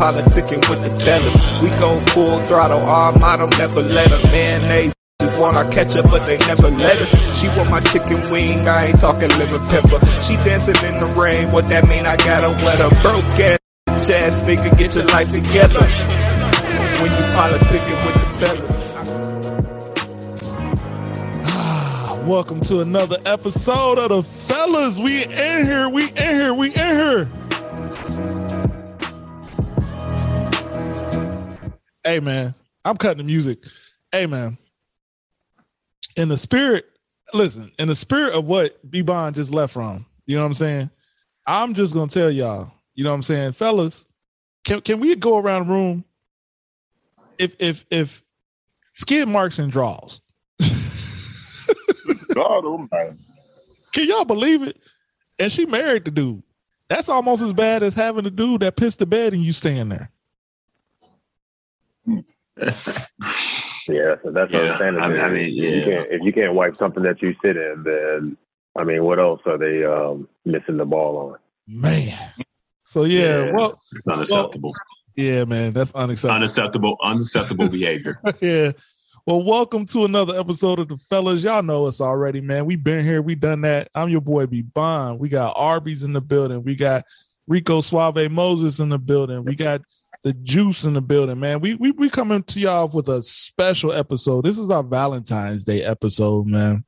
politicking with the fellas. We go full throttle, our motto never let a man mayonnaise. Just want our ketchup, but they never let us. She want my chicken wing, I ain't talking lemon pepper. She dancing in the rain, what that mean? I gotta wet her broke ass. Ass nigga, get your life together. When you politicking with the fellas. Ah, welcome to another episode of the fellas. We in here. We in here. We in here. Hey man, I'm cutting the music. Hey man, in the spirit, listen, in the spirit of what B Bond just left from, you know what I'm saying? I'm just gonna tell y'all, you know what I'm saying, fellas, can can we go around the room? If if if skid marks and draws, God almighty. Can y'all believe it? And she married the dude. That's almost as bad as having a dude that pissed the bed and you staying there. Yeah, so that's what Yeah, I'm saying. I mean- I mean, if you can't if you can't wipe something that you sit in, then I mean, what else are they um, missing the ball on? Man. So yeah, Yeah. well, It's unacceptable. yeah, man, that's unacceptable. unacceptable, unacceptable behavior. yeah. Well, welcome to another episode of the fellas. Y'all know us already, man. We've been here, we done that. I'm your boy B Bond. We got Arby's in the building. We got Rico Suave Moses in the building. We got the juice in the building, man. We we we coming to y'all with a special episode. This is our Valentine's Day episode, man.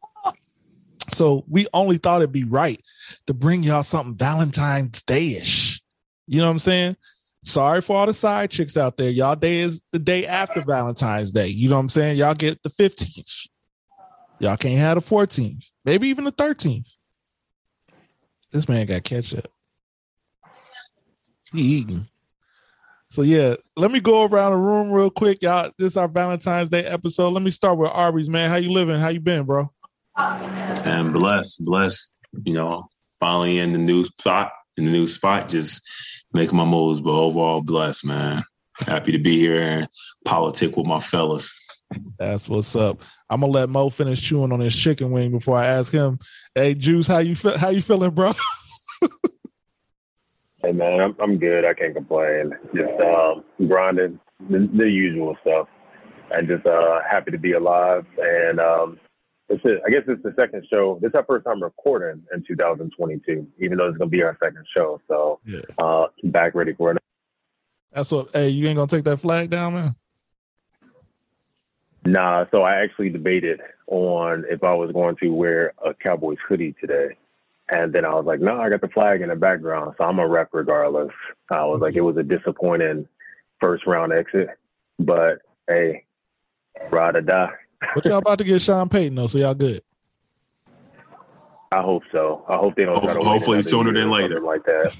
So we only thought it'd be right to bring y'all something Valentine's Day-ish. You know what I'm saying? Sorry for all the side chicks out there. Y'all day is the day after Valentine's Day. You know what I'm saying? Y'all get the 15th. Y'all can't have the 14th. Maybe even the 13th. This man got ketchup. He eating. So yeah, let me go around the room real quick. Y'all, this is our Valentine's Day episode. Let me start with Arby's, man. How you living? How you been, bro? and blessed, blessed. You know, finally in the new spot, in the new spot, just making my moves. But overall, blessed, man. Happy to be here and politic with my fellas. That's what's up. I'm gonna let Mo finish chewing on his chicken wing before I ask him. Hey, Juice, how you feel? How you feeling, bro? Hey man, I'm I'm good. I can't complain. Just um, grinding the, the usual stuff, and just uh, happy to be alive. And um, it's it. I guess it's the second show. This is our first time recording in 2022, even though it's gonna be our second show. So Yeah. uh, back ready for it. That's what. Hey, you ain't gonna take that flag down, man. Nah, so I actually debated on if I was going to wear a Cowboys hoodie today. And then I was like, no, I got the flag in the background, so I'm a rep regardless. I was like, it was a disappointing first round exit, but hey, ride or die. But y'all about to get Sean Payton though, so y'all good. I hope so. I hope they don't. try to Hopefully- hopefully sooner than later. like that.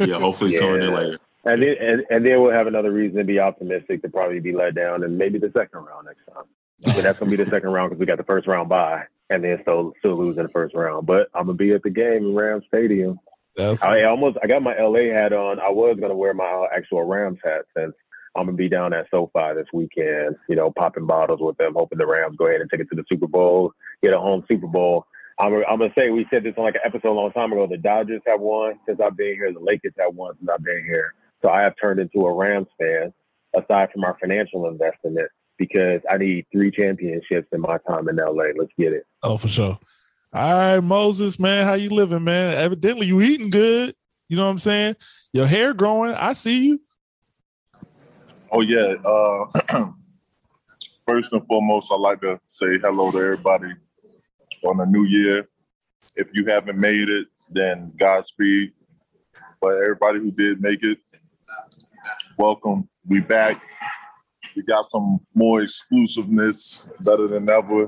Yeah, hopefully sooner than later. And then, and, and then we'll have another reason to be optimistic to probably be let down, and maybe the second round next time. But that's gonna be the second round because we got the first round bye, and then still still lose in the first round. But I'm gonna be at the game in Rams Stadium. That's I almost I got my LA hat on. I was gonna wear my actual Rams hat since I'm gonna be down at SoFi this weekend. You know, popping bottles with them, hoping the Rams go ahead and take it to the Super Bowl, get a home Super Bowl. I'm, I'm gonna say we said this on like an episode a long time ago. The Dodgers have won since I've been here. The Lakers have won since I've been here. So I have turned into a Rams fan, aside from our financial investment, because I need three championships in my time in LA. Let's get it. oh for sure. All right, Moses, man, how you living, man? Evidently you eating good. You know what I'm saying? Your hair growing. I see you. Oh yeah. Uh, first and foremost, I'd like to say hello to everybody on the new year. If you haven't made it, then Godspeed. But everybody who did make it, welcome. We back. We got some more exclusiveness, better than ever.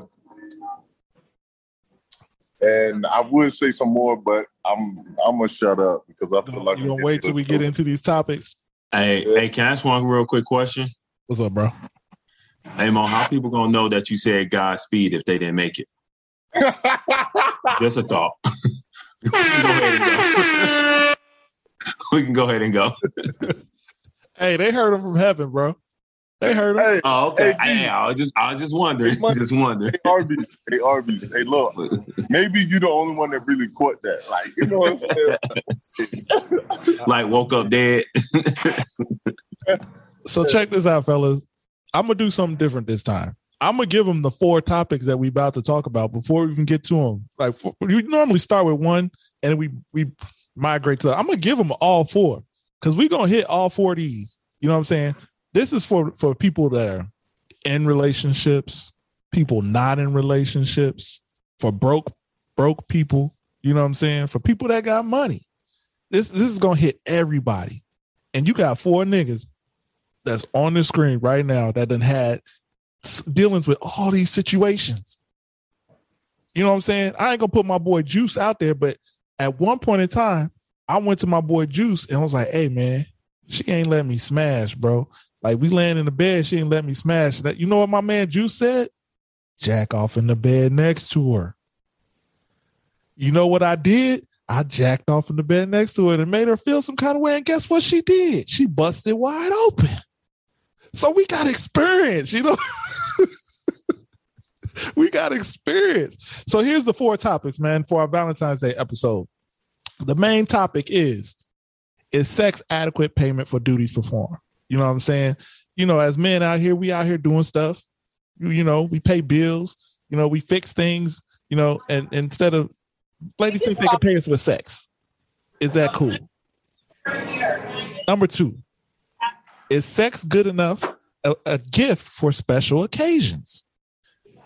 And I would say some more, but I'm I'm gonna shut up because I feel like You I'm gonna wait till we get into these topics? Hey, hey, can I ask one real quick question? What's up, bro? Hey, Mo, how people gonna know that you said Godspeed if they didn't make it? Just a thought. we, can go ahead and go. we can go ahead and go. Hey, they heard him from heaven, bro. They heard him. Hey, Oh, okay. Hey, Hey, I was just, I was just wondering, Money. just wondering. hey, Arby's. Hey, Arby's. Hey, look. Maybe you're the only one that really caught that. Like, you know what I'm saying? like woke up dead. So check this out, fellas. I'm gonna do something different this time. I'm gonna give them the four topics that we about to talk about before we even get to them. Like for, you normally start with one, and we we migrate to. I'm gonna give them all four because we gonna hit all four of these. You know what I'm saying? This is for for people that are in relationships, people not in relationships, for broke broke people. You know what I'm saying? For people that got money. This this is gonna hit everybody. And you got four niggas that's on the screen right now that done had dealings with all these situations. You know what I'm saying? I ain't gonna put my boy Juice out there, but at one point in time, I went to my boy Juice and I was like, "Hey man, she ain't let me smash, bro. Like we laying in the bed, she ain't let me smash." That you know what my man Juice said? Jack off in the bed next to her. You know what I did? I jacked off in the bed next to her and made her feel some kind of way. And guess what she did? She busted wide open. So we got experience, you know. we got experience. So here's the four topics, man, for our Valentine's Day episode. The main topic is is sex adequate payment for duties performed? You know what I'm saying? You know, as men out here, we out here doing stuff. You, you know, we pay bills, you know, we fix things, you know, and, and instead of ladies think they can pay us with sex. Is that cool? Number two, is sex good enough a, a gift for special occasions?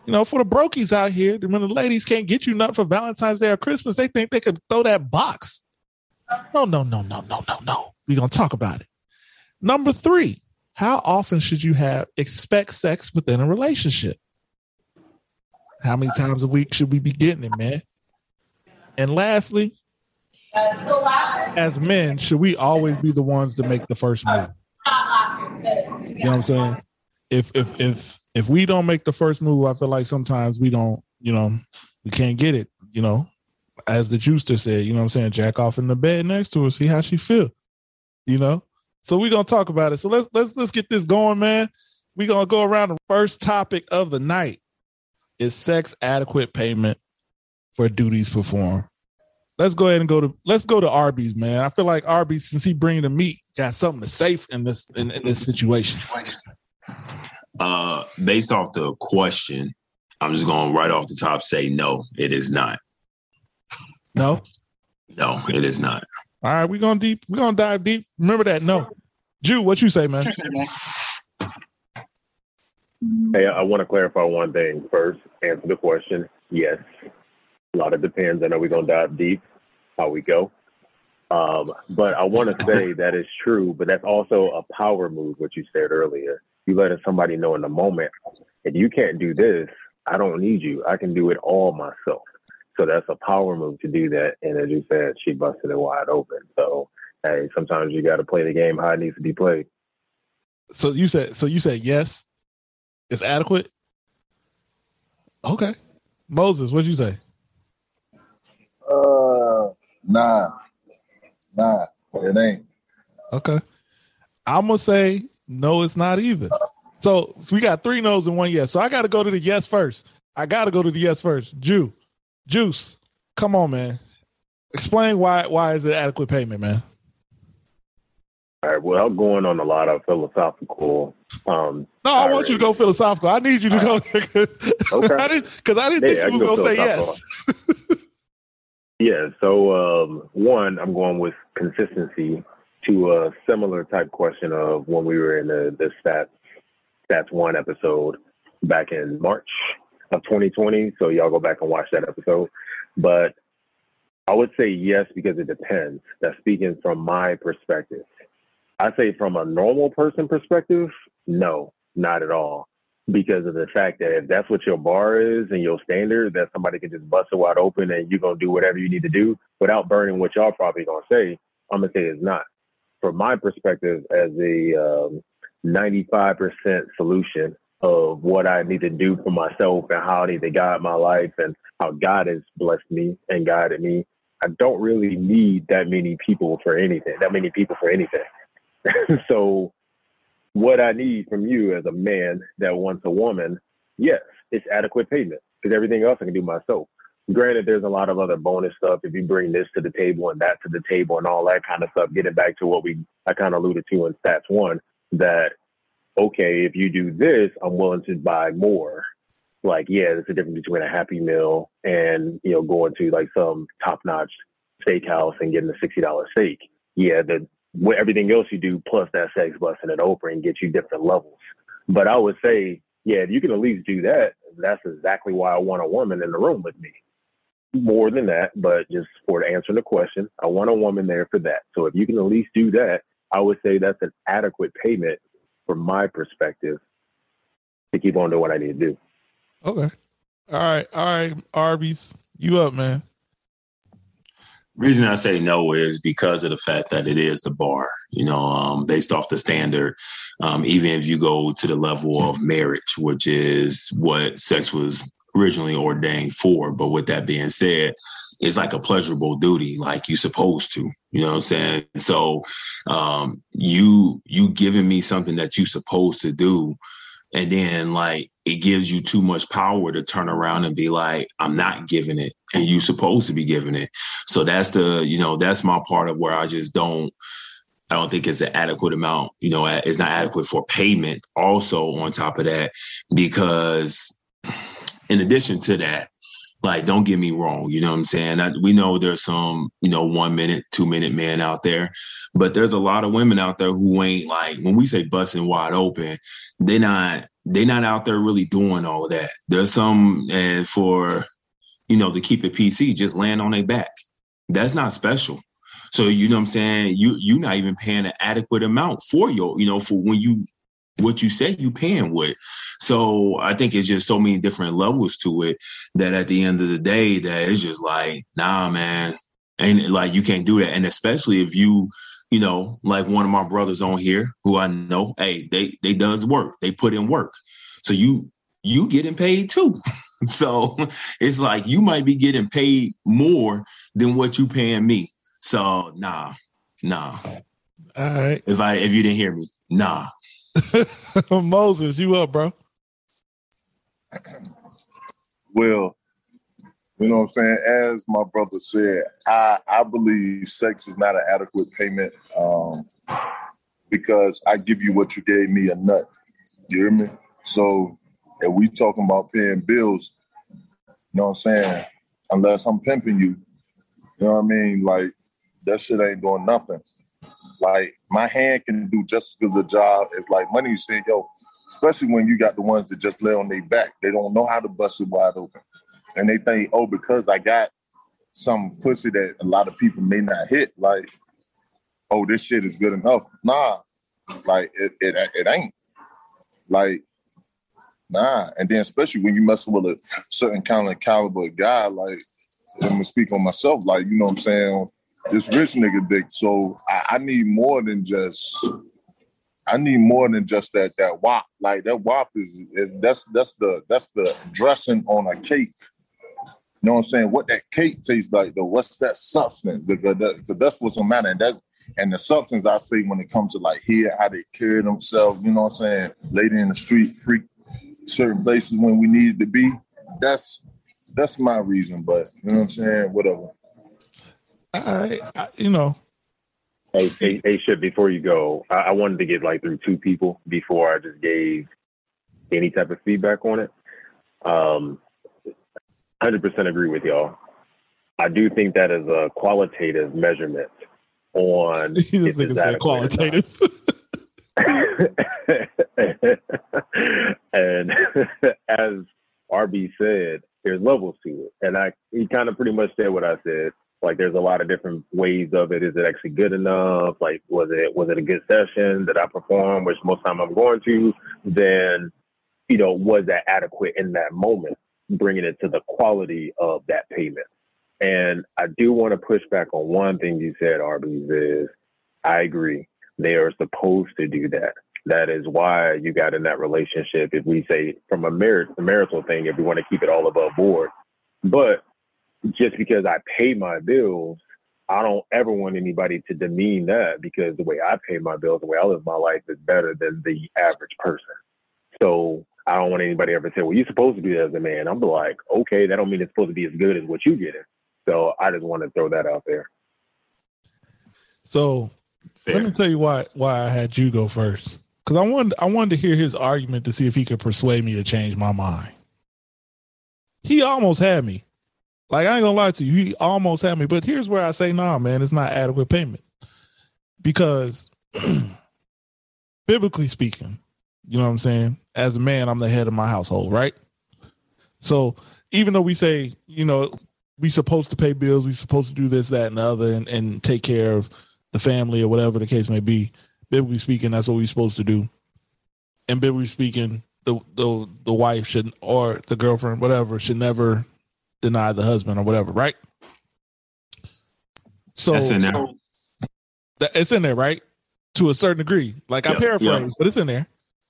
You know, for the brokies out here, when the ladies can't get you nothing for Valentine's Day or Christmas, they think they could throw that box. No, no, no, no, no, no, no. We're gonna talk about it. Number three, how often should you have expect sex within a relationship? How many times a week should we be getting it, man? And lastly, as men, should we always be the ones to make the first move? You know what I'm saying? If if if if we don't make the first move, I feel like sometimes we don't, you know, we can't get it, you know. As the juicer said, you know what I'm saying, jack off in the bed next to her, see how she feel. You know? So we're gonna talk about it. So let's let's let's get this going, man. We're gonna go around the first topic of the night is sex adequate payment for duties performed. Let's go ahead and go to let's go to Arby's, man. I feel like Arby's, since he bringing the meat, got something to say in this in, in this situation. Uh, based off the question, I'm just going right off the top say no, it is not. No, No, it is not. All right, we're gonna deep, we're gonna dive deep. Remember that. No, Jew, what you say, man? Hey, I want to clarify one thing first. Answer the question. Yes. A lot of depends. I know we're going to dive deep how we go. Um, but I want to say that is true, but that's also a power move, what you said earlier. You letting somebody know in the moment, if you can't do this, I don't need you. I can do it all myself. So that's a power move to do that. And as you said, she busted it wide open. So, hey, sometimes you got to play the game how it needs to be played. So you said, so you said yes, it's adequate. Okay, Moses, what'd you say? Uh, nah, nah, it ain't. Okay, I'm gonna say no, it's not either. So we got three no's and one yes. So I got to go to the yes first. I got to go to the yes first. Jew, Juice, come on, man. Explain why why is it adequate payment, man? All right. Well, I'm going on a lot of philosophical. Um, No, I want you to go philosophical. I need you to go because Okay. I didn't because I didn't Yeah, think you can was go gonna say yes. yeah. So um, one, I'm going with consistency to a similar type question of when we were in the the stats stats one episode back in March of 2020. So y'all go back and watch that episode. But I would say yes because it depends. That's speaking from my perspective. I say from a normal person perspective, no, not at all. Because of the fact that if that's what your bar is and your standard, that somebody can just bust it wide open and you're gonna do whatever you need to do without burning what y'all probably gonna say, I'm gonna say it's not. From my perspective, as a um, 95% solution of what I need to do for myself and how I need to guide my life and how God has blessed me and guided me, I don't really need that many people for anything. That many people for anything. so what I need from you as a man that wants a woman, yes, it's adequate payment because everything else I can do myself. Granted, there's a lot of other bonus stuff if you bring this to the table and that to the table and all that kind of stuff. Getting back to what we I kind of alluded to in stats one that okay, if you do this, I'm willing to buy more. Like, yeah, there's a difference between a Happy Meal and you know going to like some top notch steakhouse and getting a sixty dollar steak. Yeah, the what everything else you do plus that sex busting it open and get you different levels. But I would say, yeah, if you can at least do that, that's exactly why I want a woman in the room with me more than that, but just for to answer the question, I want a woman there for that. So if you can at least do that, I would say that's an adequate payment from my perspective to keep on doing what I need to do. Okay. All right. All right. Arby's, you up, man. Reason I say no is because of the fact that it is the bar, you know, um, based off the standard. Um, even if you go to the level of marriage, which is what sex was originally ordained for. But with that being said, it's like a pleasurable duty, like you're supposed to. You know what I'm saying? So um, you you giving me something that you're supposed to do, and then like it gives you too much power to turn around and be like, I'm not giving it, and you're supposed to be giving it. So that's the you know that's my part of where I just don't. I don't think it's an adequate amount, you know, it's not adequate for payment. Also, on top of that, because in addition to that, like don't get me wrong, you know what I'm saying? I, we know there's some, you know, one minute, two minute men out there, but there's a lot of women out there who ain't like when we say busting wide open, they're not they're not out there really doing all that. There's some and for you know to keep it PC, just land on their back. That's not special. So you know what I'm saying? You you're not even paying an adequate amount for your, you know, for when you what you say you paying with. So I think it's just so many different levels to it that at the end of the day, that it's just like, nah, man. And like you can't do that. And especially if you, you know, like one of my brothers on here who I know, hey, they they does work. They put in work. So you you getting paid too. so it's like you might be getting paid more than what you paying me. So nah, nah. All right. If I if you didn't hear me, nah. Moses, you up, bro? Well, you know what I'm saying? As my brother said, I, I believe sex is not an adequate payment um, because I give you what you gave me a nut. You hear me? So if we talking about paying bills, you know what I'm saying? Unless I'm pimping you, you know what I mean? Like that shit ain't doing nothing. Like my hand can do just as good a job as like money. You say, yo, especially when you got the ones that just lay on their back. They don't know how to bust it wide open, and they think, oh, because I got some pussy that a lot of people may not hit, like, oh, this shit is good enough. Nah, like it, it, it ain't. Like, nah. And then especially when you mess with a certain kind of caliber guy, like, I'm gonna speak on myself, like, you know what I'm saying? This rich nigga dick. So I, I, need more than just I need more than just that that wop. Like that wop is is that's that's the that's the dressing on a cake. You know what I'm saying? What that cake tastes like though? What's that substance? Because that, that's what's gonna matter. And that and the substance I say when it comes to like here, how they carry themselves, you know what I'm saying? Lady in the street, freak certain places when we needed to be. That's that's my reason, but you know what I'm saying? Whatever. I, I you know. Hey, hey, hey, shit. Before you go, I, I wanted to get like through two people before I just gave any type of feedback on it. Um, hundred percent agree with y'all. I do think that is a qualitative measurement on if it's qualitative. and as RB said, there's levels to it, and I he kind of pretty much said what I said. Like there's a lot of different ways of it. Is it actually good enough? Like was it was it a good session that I performed, which most time I'm going to? Then, you know, was that adequate in that moment? Bringing it to the quality of that payment. And I do want to push back on one thing you said, Arby's, is I agree. They are supposed to do that. That is why you got in that relationship. If we say from a marital thing, if we want to keep it all above board, but just because I pay my bills I don't ever want anybody to demean that because the way I pay my bills, the way I live my life is better than the average person. So I don't want anybody ever to say, well, you're supposed to do that as a man. I'm like, okay, that don't mean it's supposed to be as good as what you get it. So I just want to throw that out there. So Fair. let me tell you why why I had you go first. Because I wanted I wanted to hear his argument to see if he could persuade me to change my mind. He almost had me. Like I ain't gonna lie to you, he almost had me. But here's where I say, nah, man, it's not adequate payment. Because biblically speaking, you know what I'm saying? As a man, I'm the head of my household, right? So even though we say, you know, we supposed to pay bills, we supposed to do this, that, and the other, and, and take care of the family or whatever the case may be. Biblically speaking, that's what we're supposed to do. And biblically speaking, the the the wife should or the girlfriend, whatever, should never deny the husband or whatever, right? So, That's in there. so that, it's in there, right? To a certain degree. Like I paraphrase, yeah. but it's in there.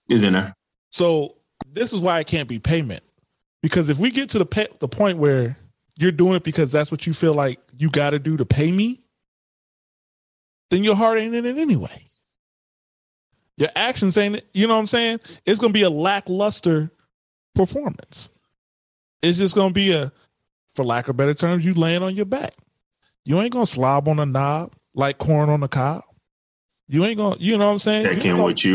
Is in there. So this is why it can't be payment. Because if we get to the pay, the point where you're doing it because that's what you feel like you got to do to pay me, then your heart ain't in it anyway. Your actions ain't it. You know what I'm saying? It's going to be a lackluster performance. It's just going to be a, for lack of better terms, you laying on your back. You ain't going to slob on a knob like corn on the cob. You ain't going to, you know what I'm saying? You Check ain't in with you.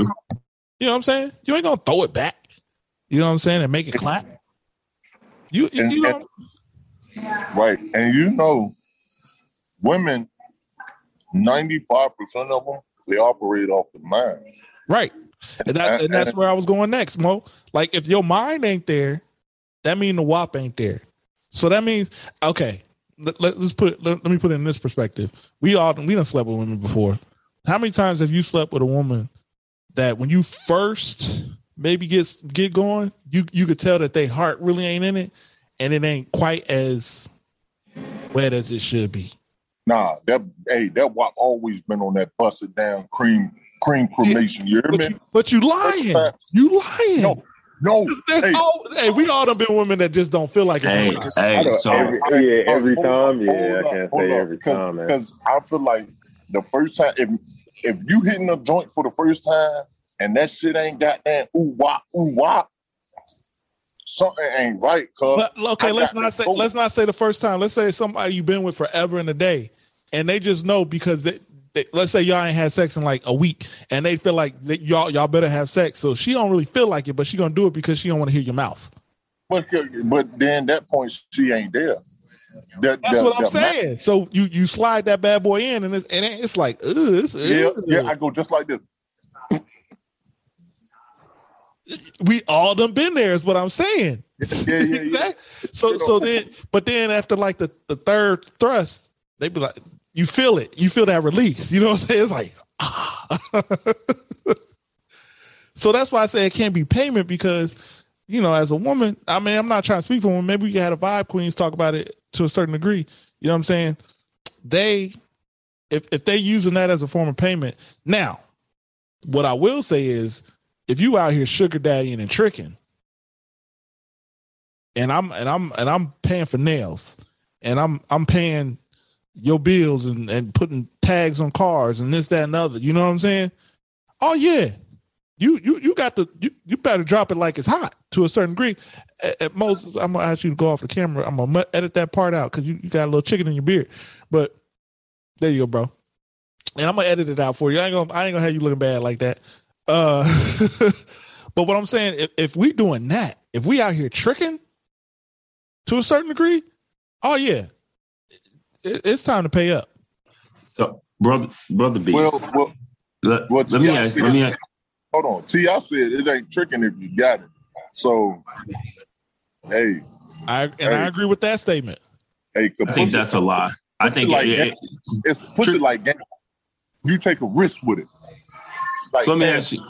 you know what I'm saying? You ain't gonna throw it back. You know what I'm saying? And make it clap. You you, And- you know Right. And you know, women, 95% of them, they operate off the mind. right. And that and that's where I was going next, Mo. Like if your mind ain't there, that mean the WAP ain't there. So that means okay. Let, us put let, let me put it in this perspective. We all we done slept with women before. How many times have you slept with a woman that when you first maybe get get going, you you could tell that they heart really ain't in it, and it ain't quite as wet as it should be. Nah, that hey, that WAP always been on that busted down cream cream cremation. You hear But me? you, but you lying. You lying. No, no. There's Hey, all- hey, we all done been women that just don't feel like it's Hey, on. Hey, so every, yeah, every hold time. Yeah, hold I can't say up, every time, man. Because I feel like the first time, if if you hitting a joint for the first time and that shit ain't goddamn ooh wop ooh wop, something ain't right. Cause But okay, I let's not say vote. let's not say the first time. Let's say somebody you've been with forever and a day, and they just know because they, they, let's say y'all ain't had sex in like a week, and they feel like y'all y'all better have sex. So she don't really feel like it, but she gonna do it because she don't want to hear your mouth. but uh, but then that point she ain't there. That- That's that- what I'm that saying. So you you slide that bad boy in, and it's and it's like, ugh, it's, yeah, ugh. yeah. I go just like this. we all done been there. Is what I'm saying. Yeah, yeah, yeah. so so then, but then after like the the third thrust, they be like, you feel it, you feel that release. You know what I'm saying? It's like, ah. so that's why I say it can't be payment because you know, as a woman, I mean, I'm not trying to speak for women. Maybe we had a vibe queens talk about it to a certain degree. You know what I'm saying? They, if if they using that as a form of payment, now, what I will say is, if you out here sugar daddying and tricking, and I'm and I'm and I'm paying for nails, and I'm I'm paying your bills and and putting tags on cars and this that and other. You know what I'm saying? Oh yeah, you you you got the you, you better drop it like it's hot to a certain degree. At, at Moses, I'm gonna ask you to go off the camera. I'm gonna edit that part out because you, you got a little chicken in your beard. But there you go, bro. And I'm gonna edit it out for you. I ain't gonna I ain't gonna have you looking bad like that. Uh, but what I'm saying, if, if we doing that, if we out here tricking to a certain degree, oh yeah, it, it's time to pay up. so brother brother B. Well, well, let, well, let me T.I. ask let me ask, hold on. T, I said it ain't tricking if you got it. So, hey, I and Hey. I agree with that statement. hey, I think that's a lie. I think like it- it- It's pussy Trick- like game. You take a risk with it. Like, so let me man, ask you.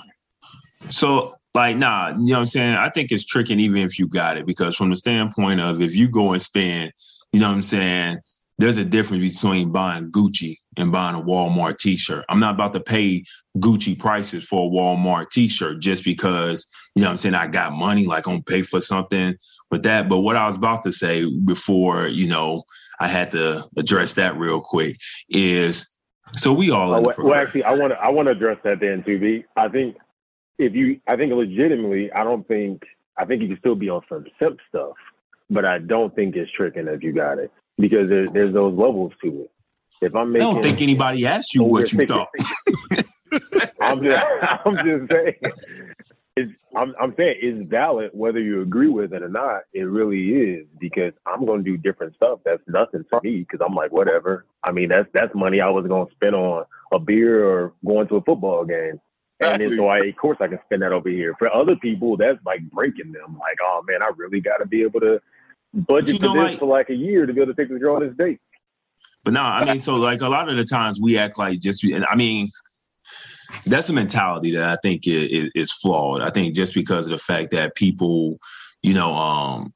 So, like, nah, you know what I'm saying? I think it's tricking even if you got it, because from the standpoint of if you go and spend, you know what I'm saying, there's a difference between buying Gucci and buying a Walmart t-shirt. I'm not about to pay Gucci prices for a Walmart t-shirt just because, you know what I'm saying, I got money, like I'm gonna pay for something with that. But what I was about to say before, you know, I had to address that real quick. Is so we all Oh, well, actually, I want to I want to address that then too. B. I think if you, I think legitimately, I don't think I think you can still be on some simp stuff, but I don't think it's tricking if you got it because there's there's those levels to it. If I'm I don't think anybody asked you what you thought. I'm just, I'm just saying. It's, I'm, I'm saying it's valid whether you agree with it or not. It really is because I'm going to do different stuff. That's nothing to me because I'm like whatever. I mean that's that's money I was going to spend on a beer or going to a football game. And then, so I, of course, I can spend that over here. For other people, that's like breaking them. Like, oh man, I really got to be able to budget you for this like- for like a year to be able to take this girl on this date. But no, I mean, so like a lot of the times we act like just, and I mean, that's a mentality that I think is, is flawed. I think just because of the fact that people, you know, um,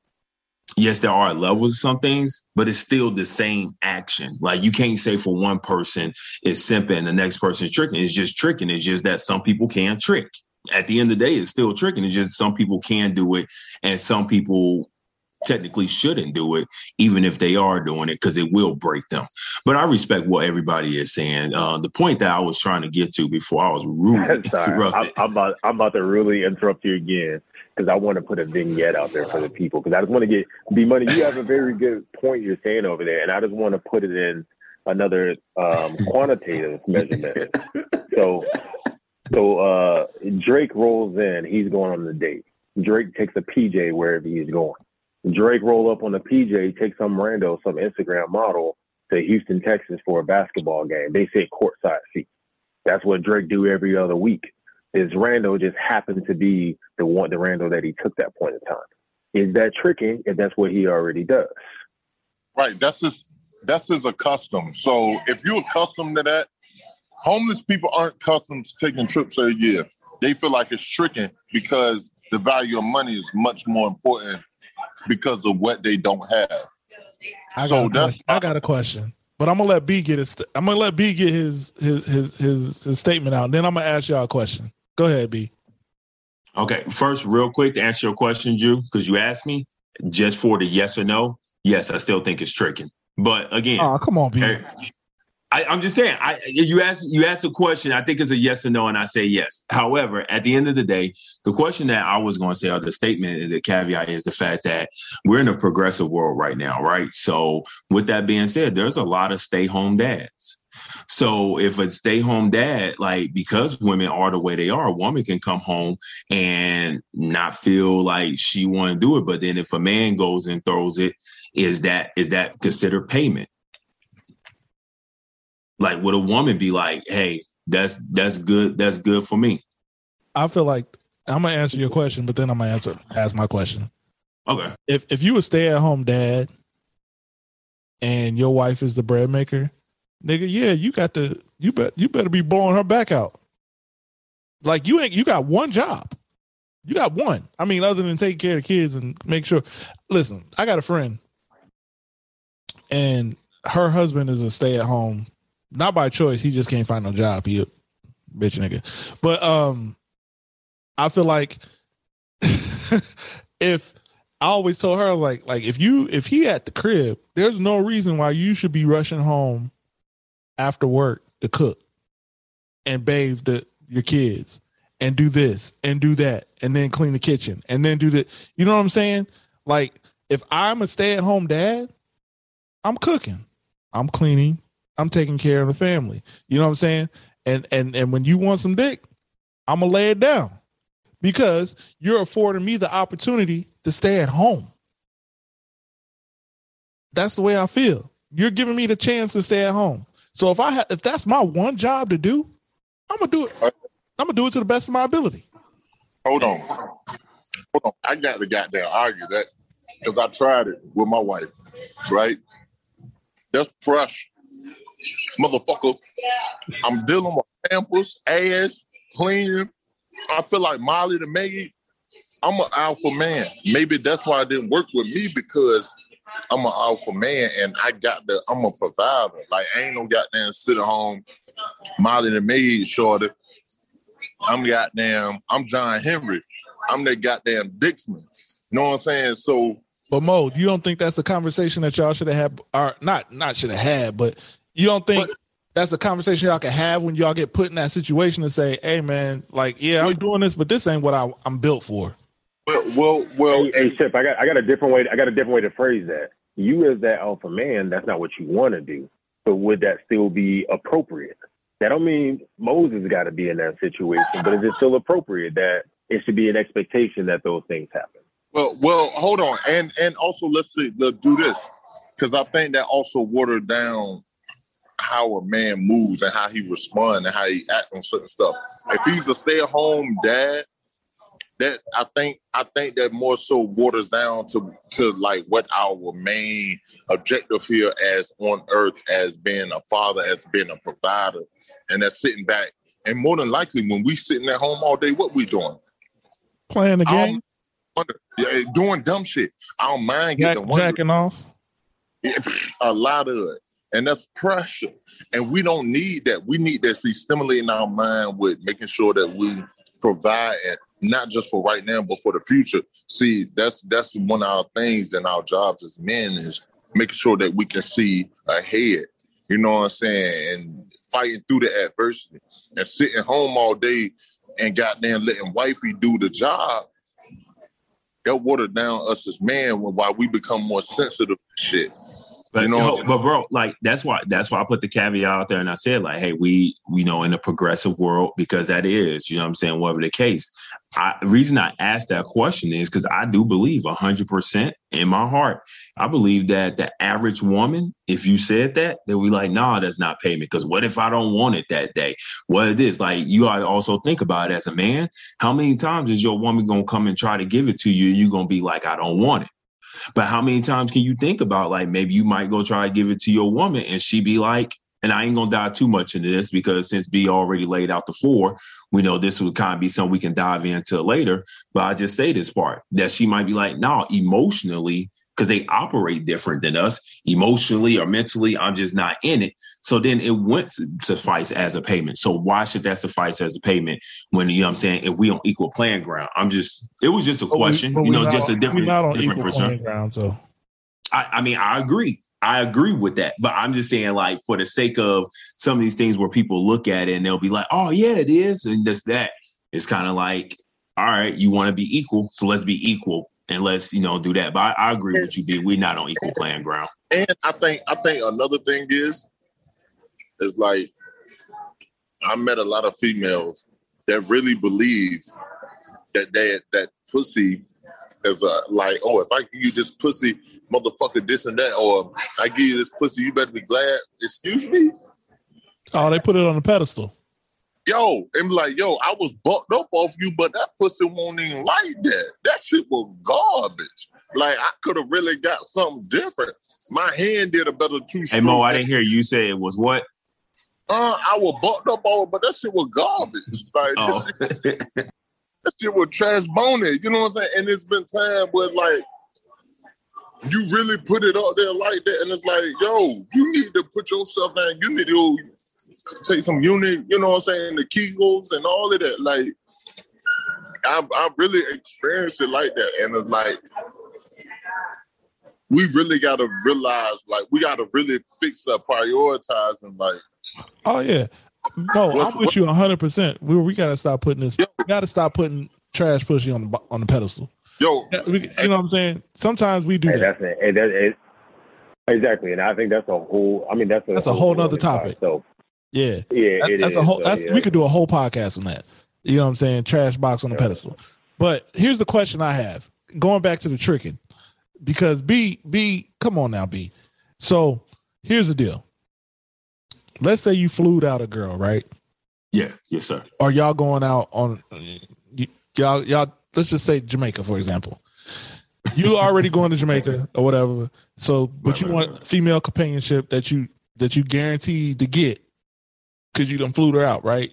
yes, there are levels of some things, but it's still the same action. Like you can't say for one person it's simping and the next person is tricking. It's just tricking. It's just that some people can trick. At the end of the day, it's still tricking. It's just some people can do it, and some people technically shouldn't do it, even if they are doing it, because it will break them. But I respect what everybody is saying. Uh, the point that I was trying to get to before I was rudely Sorry, I'm, interrupted. I'm about I'm about to really interrupt you again because I want to put a vignette out there for the people because I just want to get B money. You have a very good point you're saying over there, and I just want to put it in another um, quantitative measurement. So, so uh, Drake rolls in. He's going on the date. Drake takes a PJ wherever he's going. Drake roll up on the PJ, take some rando, some Instagram model to Houston, Texas for a basketball game. They say courtside seat. That's what Drake do every other week. Is Rando just happened to be the one, the Rando that he took that point in time? Is that tricking? If that's what he already does, Right. That's his that's his accustomed. So if you're accustomed to that, homeless people aren't accustomed to taking trips every year. They feel like it's tricking because the value of money is much more important because of what they don't have. I got, So a that's- question. I got a question, but I'm gonna let B get his. I'm gonna let B get his his his his, his statement out. And then I'm gonna ask y'all a question. Go ahead, B. Okay, first, real quick to answer your question, Drew, because you asked me just for the yes or no. Yes, I still think it's tricking. But again, Oh, come on, B. Hey, I, I'm just saying. I you asked you asked a question. I think it's a yes or no, and I say yes. However, at the end of the day, the question that I was going to say, or the statement, and the caveat is the fact that we're in a progressive world right now, right? So, with that being said, there's a lot of stay home dads. So if a stay home dad, like because women are the way they are, a woman can come home and not feel like she want to do it. But then if a man goes and throws it, is that is that considered payment? Like would a woman be like, hey, that's that's good, that's good for me. I feel like I'm gonna answer your question, but then I'm gonna answer ask my question. Okay. If if you a stay at home dad and your wife is the bread maker, nigga, yeah, you got to you bet you better be blowing her back out. Like you ain't you got one job. You got one. I mean, other than taking care of the kids and make sure. Listen, I got a friend, and her husband is a stay at home, not by choice. He just can't find no job. He a bitch nigga. But um, I feel like if I always told her like like if you if he at the crib, there's no reason why you should be rushing home after work to cook and bathe the your kids and do this and do that and then clean the kitchen and then do the you know what I'm saying? Like if I'm a stay-at-home dad, I'm cooking, I'm cleaning, I'm taking care of the family. You know what I'm saying? And and and when you want some dick, I'm gonna lay it down because you're affording me the opportunity to stay at home. That's the way I feel. You're giving me the chance to stay at home. So if I ha- if that's my one job to do, I'm gonna do it. I'm gonna do it to the best of my ability. Hold on. Hold on. I got to goddamn argue that because I tried it with my wife, right? That's fresh. Motherfucker. I'm dealing with pampers, ass, cleaning. I feel like Molly the maid. I'm an alpha man. Maybe that's why it didn't work with me because I'm an alpha man and I got the I'm a provider. Like ain't no goddamn sit at home, Molly the maid shorty. I'm goddamn, I'm John Henry. I'm that goddamn Dixman. You know what I'm saying? So But Mo, you don't think that's a conversation that y'all should have had, or not? Not should have had, but you don't think But- that's a conversation y'all can have when y'all get put in that situation and say, "Hey, man, like, yeah, I'm doing this, but this ain't what I, I'm built for." Well, well, well Hey, hey Chip, I got I got a different way. I got a different way to phrase that. You as that alpha man, that's not what you want to do. But would that still be appropriate? That don't mean Moses got to be in that situation, but is it still appropriate that it should be an expectation that those things happen? Well, well, hold on, and and also let's see, let's do this because I think that also watered down how a man moves and how he responds and how he acts on certain stuff. If he's a stay-at-home dad, that I think I think that more so waters down to to like what our main objective here as on earth as being a father, as being a provider, and that's sitting back. And more than likely, when we sitting at home all day, what we doing? Playing the I game, doing dumb shit. I don't mind jack, getting wonder jacking off. A lot of it. And that's pressure. And we don't need that. We need that to be stimulating our mind with making sure that we provide and not just for right now, but for the future. See, that's that's one of our things in our jobs as men is making sure that we can see ahead. You know what I'm saying? And fighting through the adversity and sitting home all day and goddamn letting wifey do the job. That watered down us as men while we become more sensitive to shit. But You know no, what I'm saying? but bro, like that's why that's why I put the caveat out there and I said like, hey, we we know in a progressive world because that is, you know what I'm saying, whatever the case. I the reason I asked that question is because I do believe hundred percent in my heart. I believe that the average woman, if you said that, they would be like, nah, that's not payment. Because what if I don't want it that day? What it is, like you gotta also think about it as a man. How many times is your woman gonna come and try to give it to you? and You gonna be like, I don't want it. But how many times can you think about like maybe you might go try to give it to your woman and she be like, and I ain't gonna dive too much into this because since B already laid out the four, we know this would kind of be something we can dive into later. But I just say this part that she might be like, no, emotionally, because they operate different than us, emotionally or mentally, I'm just not in it. So then it wouldn't suffice as a payment. So why should that suffice as a payment when you know what I'm saying if we on equal playing ground? I'm just it was just a But question, you know, just a on- different different playing ground. So I, I mean, I agree. I agree with that. But I'm just saying, like, for the sake of some of these things where people look at it and they'll be like, oh, yeah, it is. And this, that. It's kind of like, all right, you want to be equal. So let's be equal and let's, you know, do that. But I, I agree with you, B. We're not on equal playing ground. And I think I think another thing is is like I met a lot of females that really believe that they that pussy is a like, oh, if I give you this pussy, motherfucker, this and that, or I give you this pussy, you better be glad. Excuse me, oh, they put it on the pedestal. Yo, and be like, yo, I was bucked up off you, but that pussy won't even like that. That shit was garbage. Like I could have really got something different. My hand did a better two. Hey, Mo, I didn't hear you say it was what? Uh, I was bucked up it, but that shit was garbage. Like Oh, that shit was trash boning. You know what I'm saying? And it's been time where like you really put it up there like that, and it's like, yo, you need to put yourself down. You need to take some unit. You know what I'm saying? The Kegels and all of that. Like I, I really experienced it like that, and it's like we really got to realize, like, we got to really fix up prioritizing, like. Oh yeah. No, I'm with you 100. percent We we gotta stop putting this. We gotta stop putting trash pussy on the on the pedestal. Yo, Yeah, we, you know what I'm saying? Sometimes we do Hey, that. that's it. Hey, that, it, exactly, and I think that's a whole. I mean, that's a That's a whole nother room topic. itself. Yeah, Yeah, That- it that's a whole. So, That's yeah. we could do a whole podcast on that. You know what I'm saying? Trash box on the Yeah. pedestal. But here's the question I have. Going back to the tricking, because B B, come on now, B. So here's the deal. Let's say you flew out a girl, right? yeah, yes, sir. Are y'all going out on y'all y'all. Let's just say Jamaica, for example. You already going to Jamaica or whatever. So, but you want female companionship that you that you guaranteed to get because you done flew her out, right?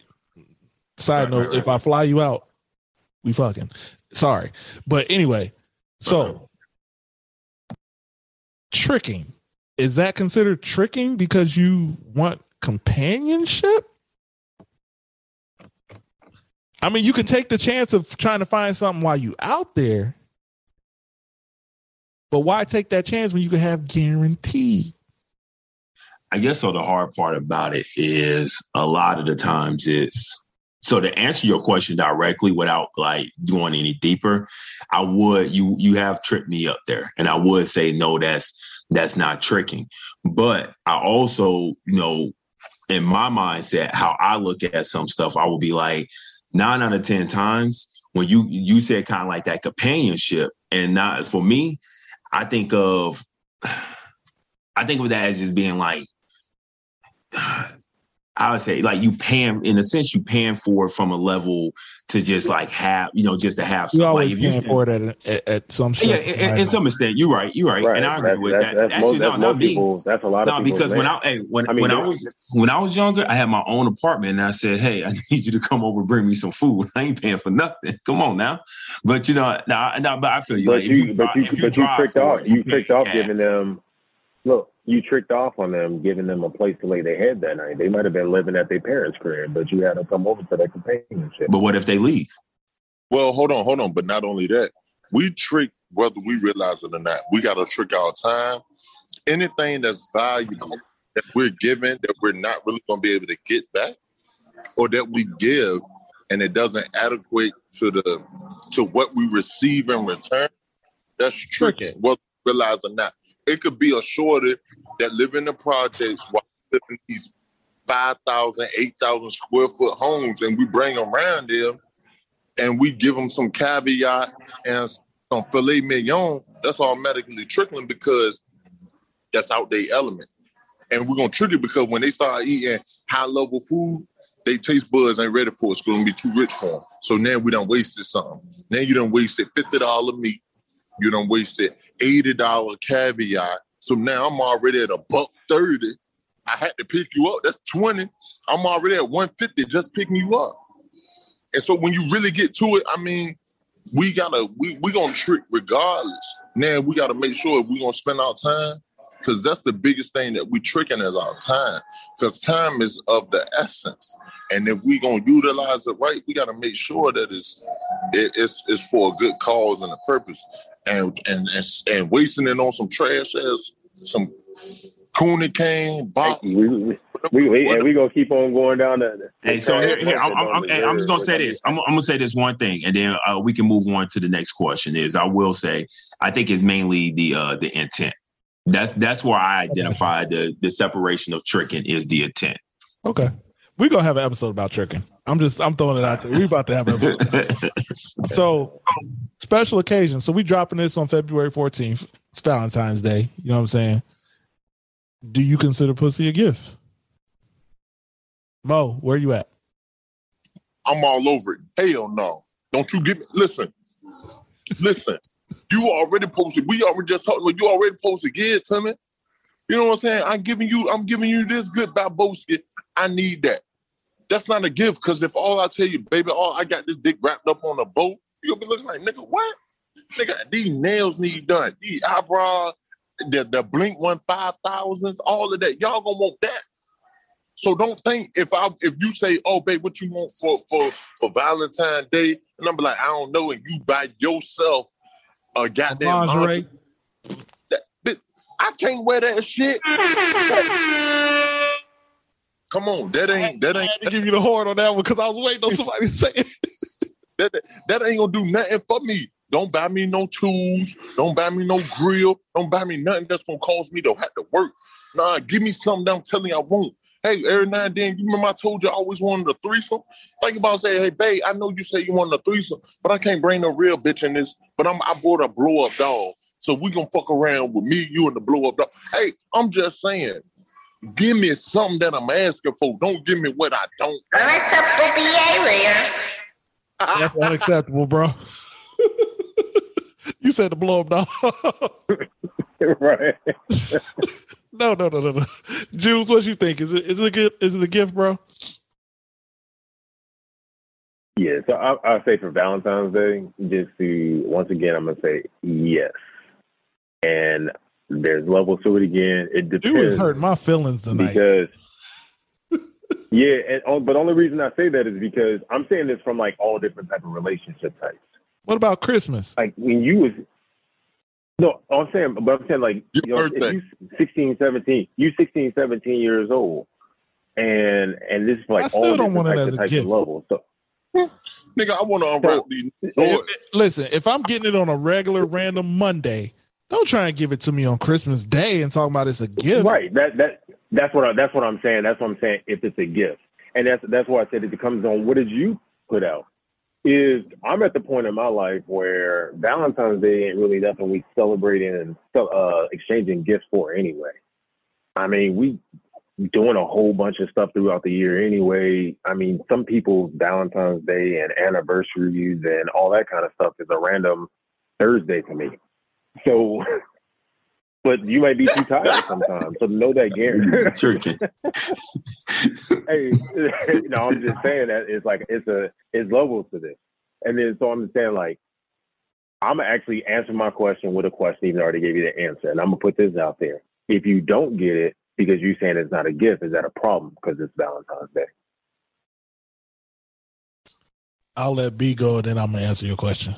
Side note: If I fly you out, we fucking sorry. But anyway, so uh-huh. tricking is that considered tricking because you want companionship? I mean, you could take the chance of trying to find something while you out there, But why take that chance when you can have guaranteed? I guess so. The hard part about it is a lot of the times it's so to answer your question directly without like going any deeper, I would you you have tricked me up there, and I would say no, that's that's not tricking. But I also you know in my mindset how I look at some stuff, I will be like nine out of ten times when you you said kind of like that companionship, and not for me, I think of I think of that as just being like I would say like you paying in a sense you paying for it from a level to just like have you know just to have You always Like if you paying for it at, at, at some yeah, stress. in, in some extent, you're right. You're right, Right. and I agree That's, with that's, that. that's Actually, most, no, that's not most me. That's a lot No, of people. because when I hey, when I mean, when I was when I was younger, I had my own apartment, and I said, "Hey, I need you to come over, and bring me some food. I ain't paying for nothing. Come on now." But you know, now, now but I feel you. but like, if you, but drive- you, if but you drive tricked off. it, You pay tricked off giving them. Look, you tricked off on them, giving them a place to lay their head that night. They might have been living at their parents' crib, but you had to come over for that companionship. But what if they leave? Well, hold on, hold on. But not only that, we trick whether we realize it or not. We got to trick our time. Anything that's valuable that we're given that we're not really going to be able to get back, or that we give and it doesn't adequate to the to what we receive in return. That's tricking, whether we realize or not. It could be a shorter that live in the projects while living in these 5,000, 8,000 square foot homes, and we bring them around them and we give them some caviar and some filet mignon, that's automatically trickling because that's out their element. And we're gonna trick it because when they start eating high level food, they taste buds ain't ready for it. It's gonna be too rich for them. So now we done wasted something. Now you done wasted fifty dollar meat. You done wasted eighty dollar caviar. So now I'm already at a buck thirty. I had to pick you up. That's twenty. I'm already at one fifty just picking you up. And so when you really get to it, I mean, we gotta we we gonna trick regardless. Now we gotta make sure we gonna spend our time because that's the biggest thing that we tricking is our time. Because time is of the essence, and if we gonna utilize it right, we gotta make sure that it's it, it's it's for a good cause and a purpose. And and and, and wasting it on some trash as some cooney cane box. we, we, we, we, and we gonna keep on going down the. Hey, so here, here I'm, I'm, I'm, hey, I'm just gonna say this. I'm, I'm gonna say this one thing, and then uh, we can move on to the next question. Is I will say I think it's mainly the uh, the intent. That's that's where I identify the the separation of tricking is the intent. Okay. We're gonna have an episode about tricking. I'm just I'm throwing it out there. We about to have an episode. so special occasion. So we dropping this on February 14th. It's Valentine's Day. You know what I'm saying? Do you consider pussy a gift? Mo, where you at? I'm all over it. Hell no. Don't you give me listen. Listen. You already posted. We already just talked about you already posted give to me. You know what I'm saying? I'm giving you, I'm giving you this good Baboski. I need that. That's not a gift, because if all I tell you, baby, all I got this dick wrapped up on a bow, you'll be looking like, nigga, what? Nigga, these nails need done. These eyebrows, the, the blink one five thousands, all of that. Y'all gonna want that. So don't think if I if you say, oh babe, what you want for for for Valentine's Day, and I'm like, I don't know, and you buy yourself a goddamn Lingerie. That, I can't wear that shit. Come on, that ain't that ain't I had to give you the horn on that one because I was waiting on somebody to say it. that, that, that ain't gonna do nothing for me. Don't buy me no tools. Don't buy me no grill. Don't buy me nothing that's gonna cause me to have to work. Nah, give me something that I'm telling you I won't. Hey, every now and then, you remember I told you I always wanted a threesome? Think about saying, hey, babe, I know you say you wanted a threesome, but I can't bring no real bitch in this. But I'm I bought a blow up dog. So we gonna fuck around with me, you, and the blow up dog. Hey, I'm just saying, give me something that I'm asking for. Don't give me what I don't. Unacceptable behavior. That's unacceptable, bro. you said the blow up dog. right. no, no, no, no, no. Jules, what you think? Is it is it a gift? Is it a gift, bro? Yeah, so I, I'll say for Valentine's Day, just to once again, I'm gonna say yes. And there's levels to it again. It You depends hurting my feelings tonight. because yeah, and oh, but the only reason I say that is because I'm saying this from like all different type of relationship types. what about Christmas? Like when you was No, I'm saying, but I'm saying like you know, if you 16, 17, you 16, 17 years old, and and this is like I still all don't want it types as a gift. of levels. So Nigga, I want to unwrap these If- listen, if I'm getting it on a regular random Monday, don't try and give it to me on Christmas Day and talk about it's a gift. right, that that that's what I, that's what I'm saying. That's what I'm saying. If it's a gift, and that's that's why I said it depends on what did you put out. Is I'm at the point in my life where Valentine's Day ain't really nothing we celebrating and uh, exchanging gifts for anyway. I mean, we doing a whole bunch of stuff throughout the year anyway. I mean, some people's Valentine's Day and anniversaries and all that kind of stuff is a random Thursday to me. So, but you might be too tired sometimes. So know that, Gary. Sure can. hey, no, I'm just saying that it's like it's a it's levels to this, and then so I'm saying like I'm gonna actually answer my question with a question, even though I already gave you the answer, and I'm gonna put this out there. If you don't get it because you're saying it's not a gift, is that a problem because it's Valentine's Day? I'll let B go and then I'm gonna answer your question.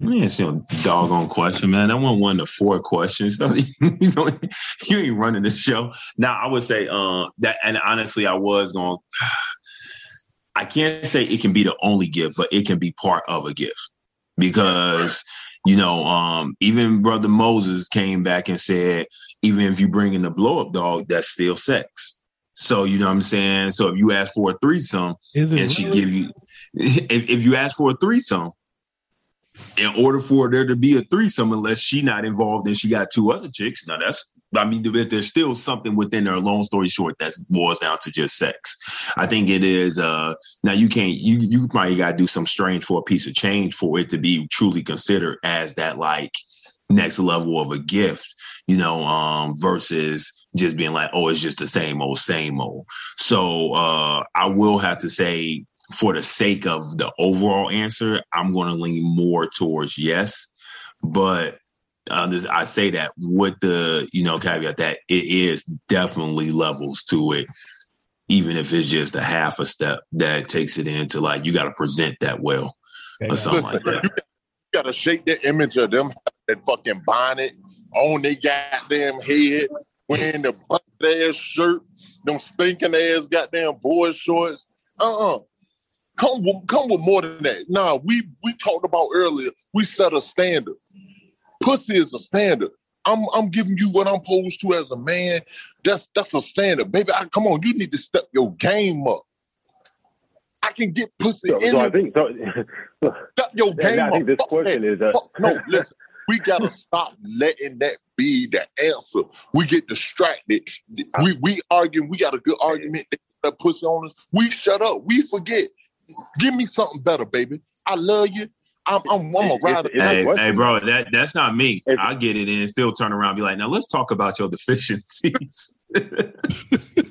Man, it's your doggone question, man. That one one of the four questions. you know, you ain't running the show. Now, I would say uh, that, and honestly, I was going. I can't say it can be the only gift, but it can be part of a gift because you know, um, even Brother Moses came back and said, even if you bring in the blow up dog, that's still sex. So you know what I'm saying. So if you ask for a threesome, Is it and she really? give you, if, if you ask for a threesome, in order for there to be a threesome, unless she not involved and she got two other chicks, now that's I mean, there's still something within there. Long story short, that boils down to just sex. I think it is. Uh, now you can't. You you probably got to do some strange for a piece of change for it to be truly considered as that like next level of a gift. You know, um, versus just being like, oh, it's just the same old, same old. So uh, I will have to say, for the sake of the overall answer, I'm going to lean more towards yes. But uh, this, I say that with the you know caveat that it is definitely levels to it, even if it's just a half a step that takes it into like you got to present that well or something Listen, like that. you got to shake that image of them that fucking bonnet on their goddamn head, wearing the busted ass shirt, them stinking ass goddamn boy shorts. Uh uh Come with, come with more than that. Nah, we we talked about earlier. We set a standard. Pussy is a standard. I'm I'm giving you what I'm supposed to as a man. That's that's a standard, baby. I, come on, you need to step your game up. I can get pussy So, in so I think so. step your game I up. think this Fuck question that. is uh, Fuck- no, listen. We gotta stop letting that be the answer. We get distracted. We we arguing. We got a good argument. That pussy on us. We shut up. We forget. Give me something better, baby. I love you. I'm I'm, I'm a It's- rider. it's- Hey, hey, bro, that that's not me. I get it and still turn around and be like, now let's talk about your deficiencies.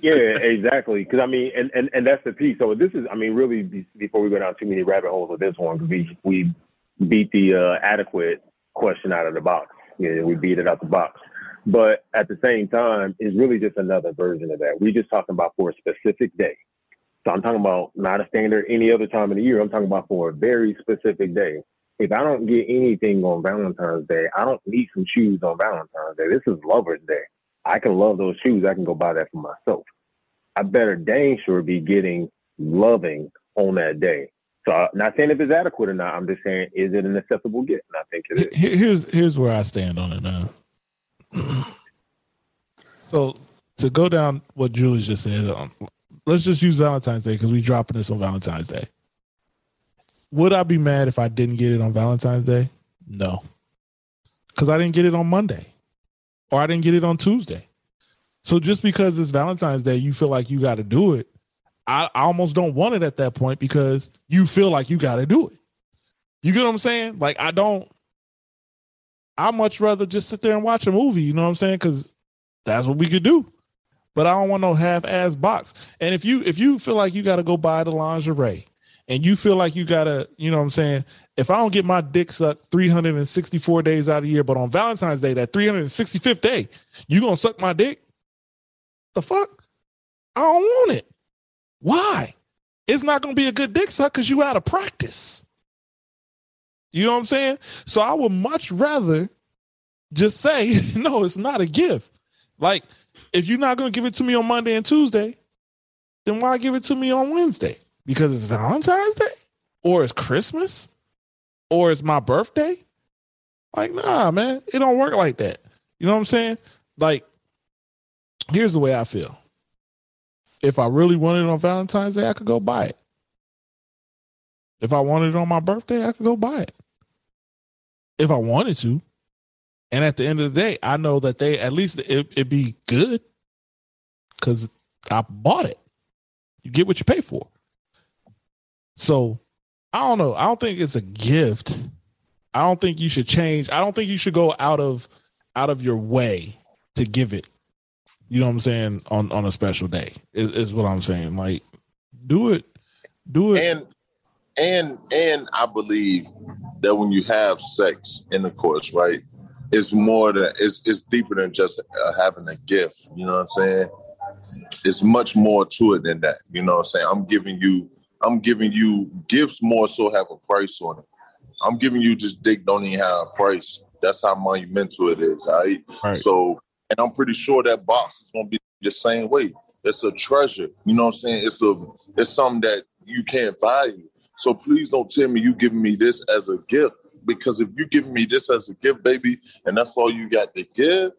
yeah, exactly. Because I mean, and, and and that's the piece. So this is, I mean, really, before we go down too many rabbit holes with this one, 'cause we we beat the uh, adequate question out of the box. Yeah, we beat it out of the box. But at the same time, it's really just another version of that. We're just talking about for a specific day. So I'm talking about not a standard any other time of the year. I'm talking about for a very specific day. If I don't get anything on Valentine's Day, I don't need some shoes on Valentine's Day. This is Lover's Day. I can love those shoes. I can go buy that for myself. I better dang sure be getting loving on that day. So I'm not saying if it's adequate or not. I'm just saying, is it an acceptable gift? And I think it is. Here's here's where I stand on it now. so to go down what Julie just said, um, let's just use Valentine's Day because we dropping this on Valentine's Day. Would I be mad if I didn't get it on Valentine's Day? No, because I didn't get it on Monday, or I didn't get it on Tuesday. So just because it's Valentine's Day, you feel like you got to do it. I, I almost don't want it at that point because you feel like you got to do it. You get what I'm saying? Like I don't. I much rather just sit there and watch a movie. You know what I'm saying? Because that's what we could do. But I don't want no half-ass box. And if you if you feel like you got to go buy the lingerie, and you feel like you gotta, you know what I'm saying? If I don't get my dick sucked 364 days out of the year, but on Valentine's Day, that 365th day, you gonna suck my dick? The fuck? I don't want it. Why? It's not gonna be a good dick suck because you out of practice. You know what I'm saying? So I would much rather just say no. It's not a gift. Like if you're not going to give it to me on Monday and Tuesday, then why give it to me on Wednesday? Because it's Valentine's Day, or it's Christmas, or it's my birthday. Like, nah, man, it don't work like that. You know what I'm saying? Like, here's the way I feel. If I really wanted it on Valentine's Day, I could go buy it. If I wanted it on my birthday, I could go buy it. If I wanted to. And at the end of the day, I know that they at least it, it'd be good because I bought it. You get what you pay for. So I don't know. I don't think it's a gift. I don't think you should change. I don't think you should go out of out of your way to give it. You know what I'm saying on on a special day is, is what I'm saying. Like, do it, do it. And and and I believe that when you have sex intercourse, right, it's more than it's it's deeper than just uh, having a gift. You know what I'm saying? It's much more to it than that. You know what I'm saying? I'm giving you I'm giving you gifts more so have a price on it. I'm giving you just dick don't even have a price. That's how monumental it is, all right? Right. So and I'm pretty sure that box is gonna be the same way. It's a treasure. You know what I'm saying? It's a it's something that you can't value. So please don't tell me you giving me this as a gift. Because if you giving me this as a gift, baby, and that's all you got to give,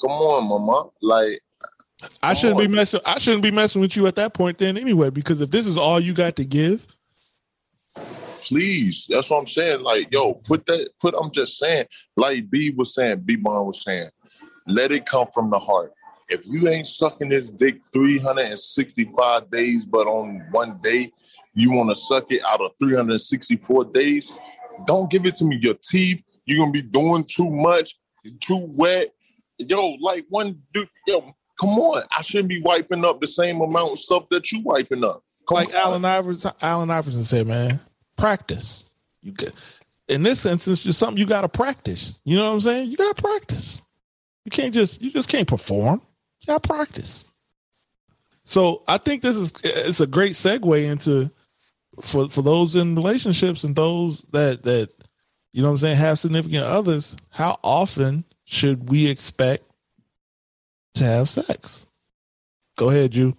come on, mama. Like I shouldn't be messing. I shouldn't be messing with you at that point then anyway. Because if this is all you got to give, please. That's what I'm saying. Like, yo, put that, put, I'm just saying, like B was saying, B Bond was saying, let it come from the heart. If you ain't sucking this dick 365 days, but on one day you want to suck it out of 364 days, don't give it to me. Your teeth, you're gonna be doing too much, too wet. Yo, like one dude, yo, come on. I shouldn't be wiping up the same amount of stuff that you wiping up. Come like on. Allen Iverson, Allen Iverson said, man, practice. You get in this instance, just something you got to practice. You know what I'm saying? You got to practice. You can't just you just can't perform. You got to practice. So I think this is it's a great segue into for for those in relationships and those that that you know what I'm saying have significant others. How often should we expect to have sex? Go ahead, you.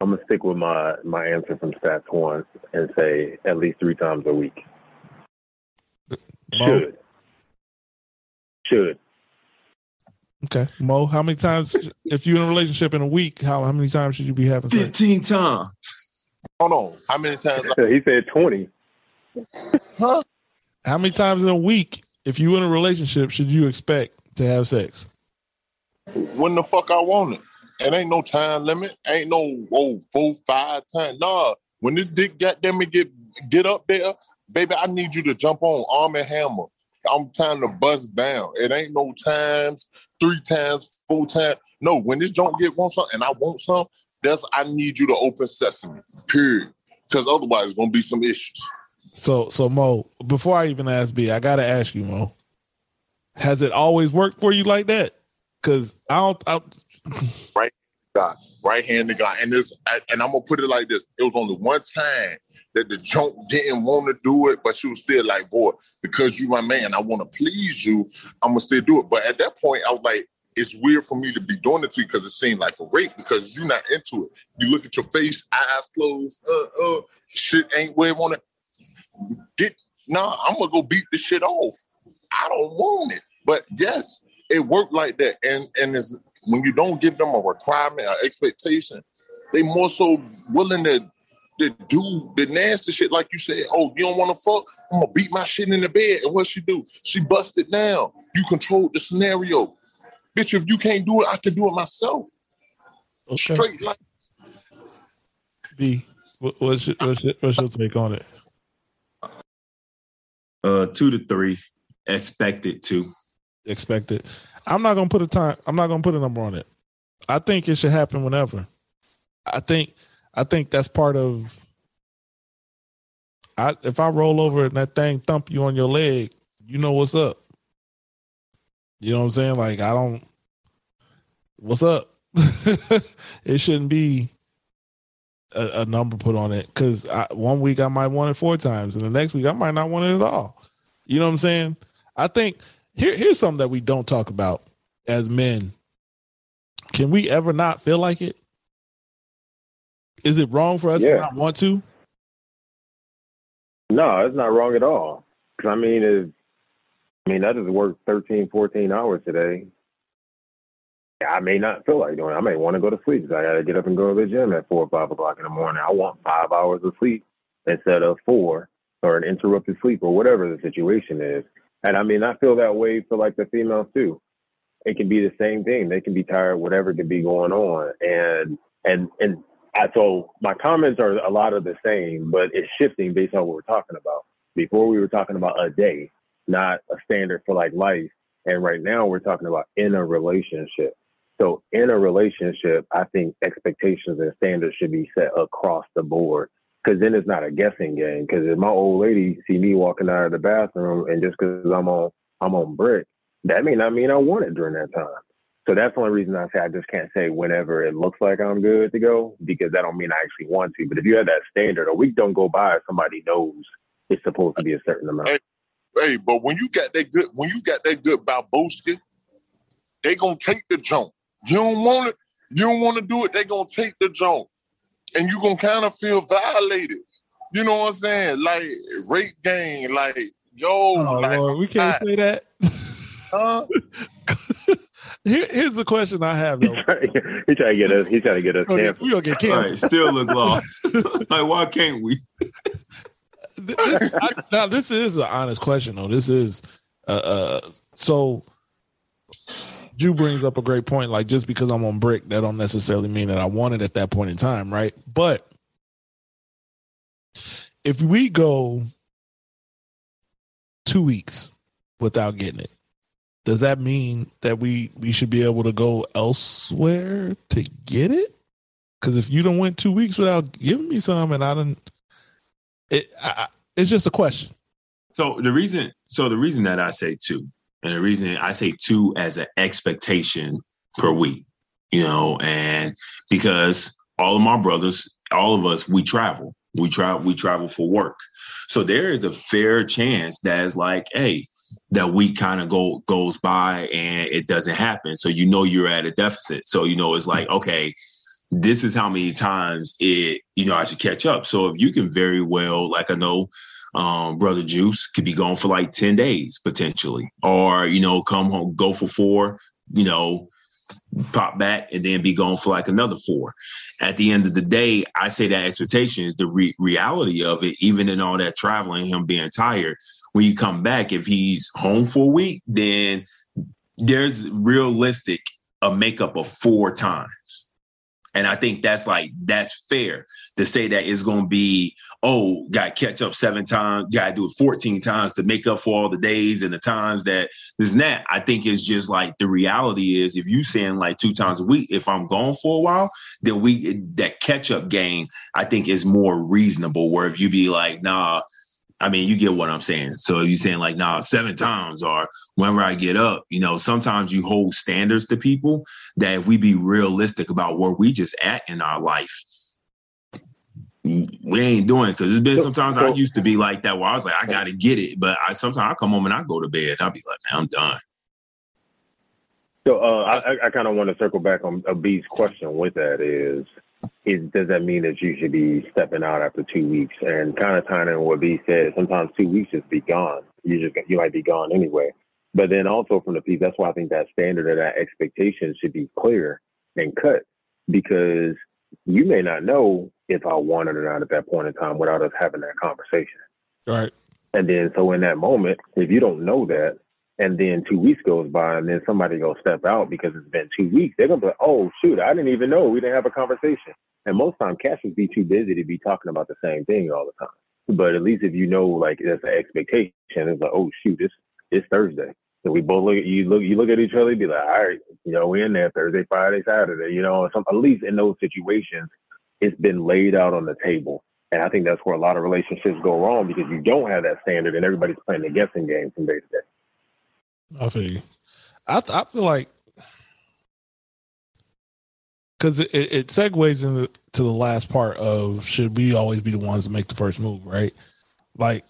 I'm gonna stick with my my answer from Stats One and say at least three times a week. Should. Should. Okay, Mo. How many times if you're in a relationship in a week? How how many times should you be having sex? 15 times. Hold on. How many times? He said twenty. huh? How many times in a week, if you in a relationship, should you expect to have sex? When the fuck I want it? It ain't no time limit. Ain't no oh four five times. Nah. When this dick goddamn me get get up there, baby, I need you to jump on arm and hammer. I'm trying to bust down. It ain't no times, three times, four times. No, when this don't get want something and I want some, that's I need you to open sesame. Period. Because otherwise, it's gonna be some issues. So so Mo, before I even ask B, I gotta ask you, Mo. Has it always worked for you like that? Because I don't. I, God, right hand to God. And this, and I'm gonna put it like this: it was only one time that the junk didn't want to do it, but she was still like, "Boy, because you my man, I want to please you, I'm gonna still do it." But at that point, I was like, "It's weird for me to be doing it to you because it seemed like a rape because you're not into it. You look at your face, eyes closed, uh, uh, shit ain't where it want to get. Nah, I'm gonna go beat the shit off. I don't want it, but yes, it worked like that. And and it's when you don't give them a requirement or expectation, they more so willing to, to do the nasty shit. Like you said, oh, you don't want to fuck? I'm gonna beat my shit in the bed. And what she do? She busted down. You controlled the scenario. Bitch, if you can't do it, I can do it myself. okay. Straight like B, what's your, what's, your, what's your take on it? Uh, two to three. Expected to. Expected. I'm not gonna put a time. I'm not gonna put a number on it. I think it should happen whenever. I think. I think that's part of. I if I roll over and that thing thump you on your leg, you know what's up. You know what I'm saying? Like I don't. What's up? it shouldn't be a, a number put on it because one week I might want it four times, and the next week I might not want it at all. You know what I'm saying? I think here here's something that we don't talk about as men. Can we ever not feel like it? Is it wrong for us Yeah. to not want to? No, it's not wrong at all. Because I mean, it's, I mean, I just worked 13, 14 hours today. I may not feel like doing it. I may want to go to sleep because I got to get up and go to the gym at four or five o'clock in the morning. I want five hours of sleep instead of four or an interrupted sleep or whatever the situation is. And I mean, I feel that way for like the females too. It can be the same thing. They can be tired, whatever can be going on. And, and, and I, so my comments are a lot of the same, but it's shifting based on what we're talking about. Before we were talking about a day, not a standard for like life. And right now we're talking about in a relationship. So in a relationship, I think expectations and standards should be set across the board. Cause then it's not a guessing game. Cause if my old lady see me walking out of the bathroom and just cause I'm on, I'm on brick, that may not mean I want it during that time. So that's the only reason I say I just can't say whenever it looks like I'm good to go because that don't mean I actually want to. But if you have that standard, a week don't go by if somebody knows it's supposed to be a certain amount. Hey. Hey, but when you got that good, when you got that good Balboski, they gonna take the jump. You don't want it. You don't want to do it. They gonna take the jump, and you gonna kind of feel violated. You know what I'm saying? Like rape game. Like yo, Oh like, Lord, we can't say that. huh? Here, here's the question I have He though. trying, he trying to get us. He trying to get us We gonna get- canceled. we Right, still look lost. like, why can't we? This- I- now this is an honest question though. This is uh, uh so Jew brings up a great point. Like just because I'm on brick, that don't necessarily mean that I want it at that point in time, right? But if we go two weeks without getting it, does that mean that we we should be able to go elsewhere to get it? Because if you don't went two weeks without giving me some, and I didn't, it I, it's just a question. So the reason, so the reason that I say two, and the reason I say two as an expectation per week, you know, and because all of my brothers, all of us, we travel, we travel, we travel for work, so there is a fair chance that it's like, hey, that week kind of go goes by and it doesn't happen, so you know you're at a deficit, so you know it's like, okay. This is how many times it, you know, I should catch up. So if you can very well, like I know um, brother Juice could be gone for like 10 days potentially, or, you know, come home, go for four, you know, pop back and then be gone for like another four. At the end of the day, I say that expectation is the re- reality of it, even in all that traveling, him being tired. When you come back, if he's home for a week, then there's realistic a makeup of four times. And I think that's like that's fair to say that it's going to be oh, got catch up seven times, got to do it 14 times to make up for all the days and the times that this and that. I think it's just like the reality is if you saying like two times a week, if I'm gone for a while, then we that catch up game, I think is more reasonable. Where if you be like, nah, I mean, you get what I'm saying. So you're saying like, nah, seven times or whenever I get up, you know, sometimes you hold standards to people that if we be realistic about where we just at in our life, we ain't doing because it's been sometimes I used to be like that where I was like, I gotta get it. But I sometimes I come home and I go to bed. I'll be like, man, I'm done. So uh, I, I- I kind of want to circle back on a B's question with that is, is does that mean that you should be stepping out after two weeks? And kind of tying in what B said, sometimes two weeks just be gone. You just you might be gone anyway. But then also from the piece, that's why I think that standard or that expectation should be clear and cut because you may not know if I want it or not at that point in time without us having that conversation. Right. And then, so in that moment, if you don't know that, and then two weeks goes by, and then somebody go step out because it's been two weeks, they're gonna be like, "Oh shoot, I didn't even know we didn't have a conversation." And most time, cats would be too busy to be talking about the same thing all the time. But at least if you know, like that's an expectation, it's like, "Oh shoot, it's it's Thursday." So we both look at you look you look at each other, and be like, "All right, you know, we're in there Thursday, Friday, Saturday." You know, at least in those situations, it's been laid out on the table. And I think that's where a lot of relationships go wrong because you don't have that standard and everybody's playing the guessing game from day to day. I feel you. I I feel like because it, it, segues into to the last part of should we always be the ones to make the first move, right? Like,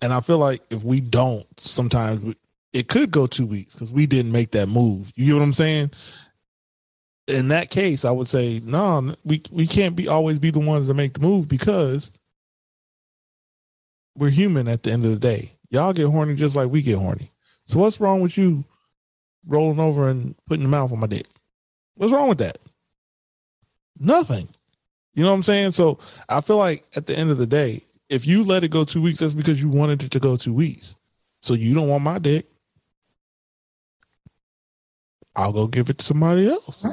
And I feel like if we don't, sometimes it could go two weeks because we didn't make that move. You know what I'm saying? In that case, I would say no. We we can't be always be the ones that make the move because we're human at the end of the day. Y'all get horny just like we get horny. So what's wrong with you rolling over and putting your mouth on my dick? What's wrong with that? Nothing. You know what I'm saying? So I feel like at the end of the day, if you let it go two weeks, that's because you wanted it to go two weeks. So you don't want my dick. I'll go give it to somebody else.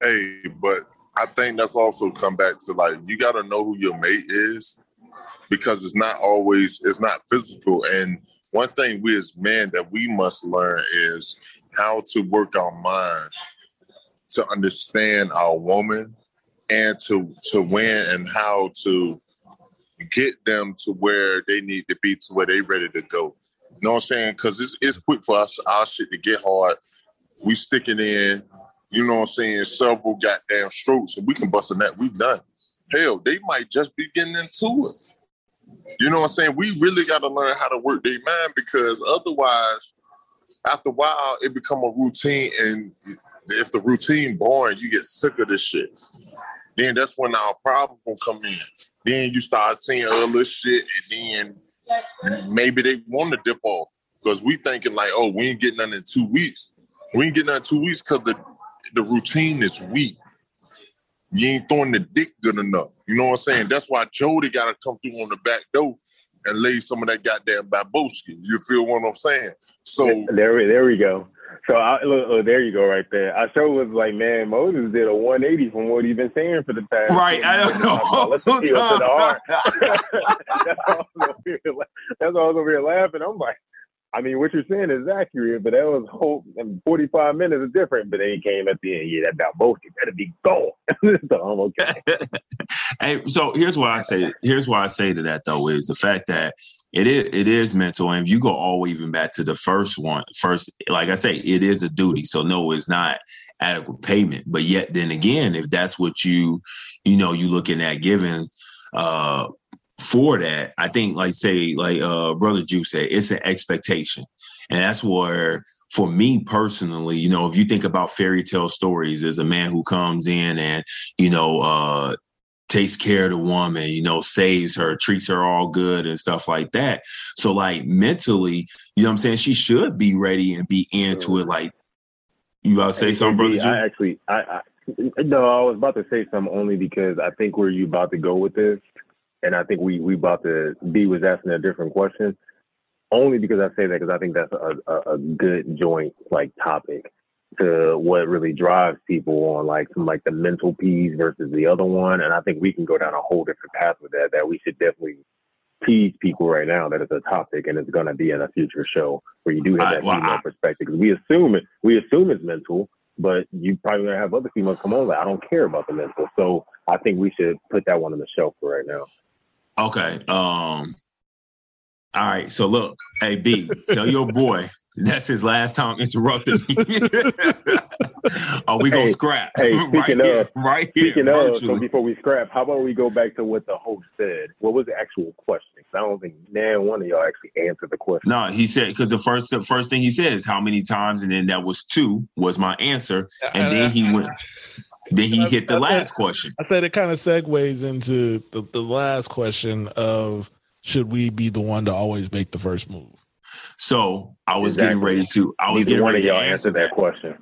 Hey, but I think that's also come back to like you got to know who your mate is because it's not always it's not physical. And one thing we as men that we must learn is how to work our minds to understand our woman and to to win and how to get them to where they need to be to where they ready to go. You know what I'm saying? Because it's it's quick for us our shit to get hard. We sticking in. You know what I'm saying? Several goddamn strokes, and we can bust a net. We done. Hell, they might just be getting into it. You know what I'm saying? We really got to learn how to work their mind because otherwise, after a while, it become a routine. And if the routine boring, you get sick of this shit. Then that's when our problem will come in. Then you start seeing other shit, and then maybe they want to dip off because we thinking like, oh, we ain't getting nothing in two weeks. We ain't getting nothing in two weeks because the the routine is weak. You ain't throwing the dick good enough. You know what I'm saying? That's why Jody got to come through on the back door and lay some of that goddamn baboski. You feel what I'm saying? So there, there we go. So I, look, look, there you go, right there. I sure was like, man, Moses did a 180 from what he's been saying for the past. Right, I don't know. Let's appeal to the heart. that's why I was over here, that's why I was over here laughing. I'm like, I mean, what you're saying is accurate, but that was whole and 45 minutes is different. But then he came at the end, yeah, that Balboski better be gone. so I'm okay. hey, so here's what I say. Here's why I say to that though is the fact that it is it is mental, and if you go all way even back to the first one, first, like I say, it is a duty. So no, it's not adequate payment. But yet, then again, if that's what you, you know, you looking at giving, uh, for that, I think, like say, like uh, brother Juice said, it's an expectation, and that's where for me personally, you know, if you think about fairy tale stories, as a man who comes in and you know uh, takes care of the woman, you know, saves her, treats her all good and stuff like that. So like mentally, you know what I'm saying? She should be ready and be into it. Like you about to say Hey, something, brother? I actually, I, I no, I was about to say something only because I think where you about to go with this, and I think we we about to. B was asking a different question. Only because I say that because I think that's a, a, a good joint like topic to what really drives people on like some like the mental piece versus the other one, and I think we can go down a whole different path with that. That we should definitely tease people right now that it's a topic and it's going to be in a future show where you do have I- that well, female I- perspective because we assume it we assume it's mental but you probably gonna have other females come on like I don't care about the mental so I think we should put that one on the shelf for right now Okay. Um. All right. So look, hey B, tell your boy that's his last time interrupting me. oh, we gonna Hey, scrap. hey, right speaking here, of- right here, speaking of so before we scrap how about we go back to what the host said what was the actual question 'Cause I don't think man one of y'all actually answered the question No, he said because the first the first thing he said is how many times, and then that was two was my answer, and then he went. Then he hit the That's it. last question. I said it kind of segues into the, the last question of should we be the one to always make the first move? So I was getting ready to. I was neither getting one ready to y'all answer answered that question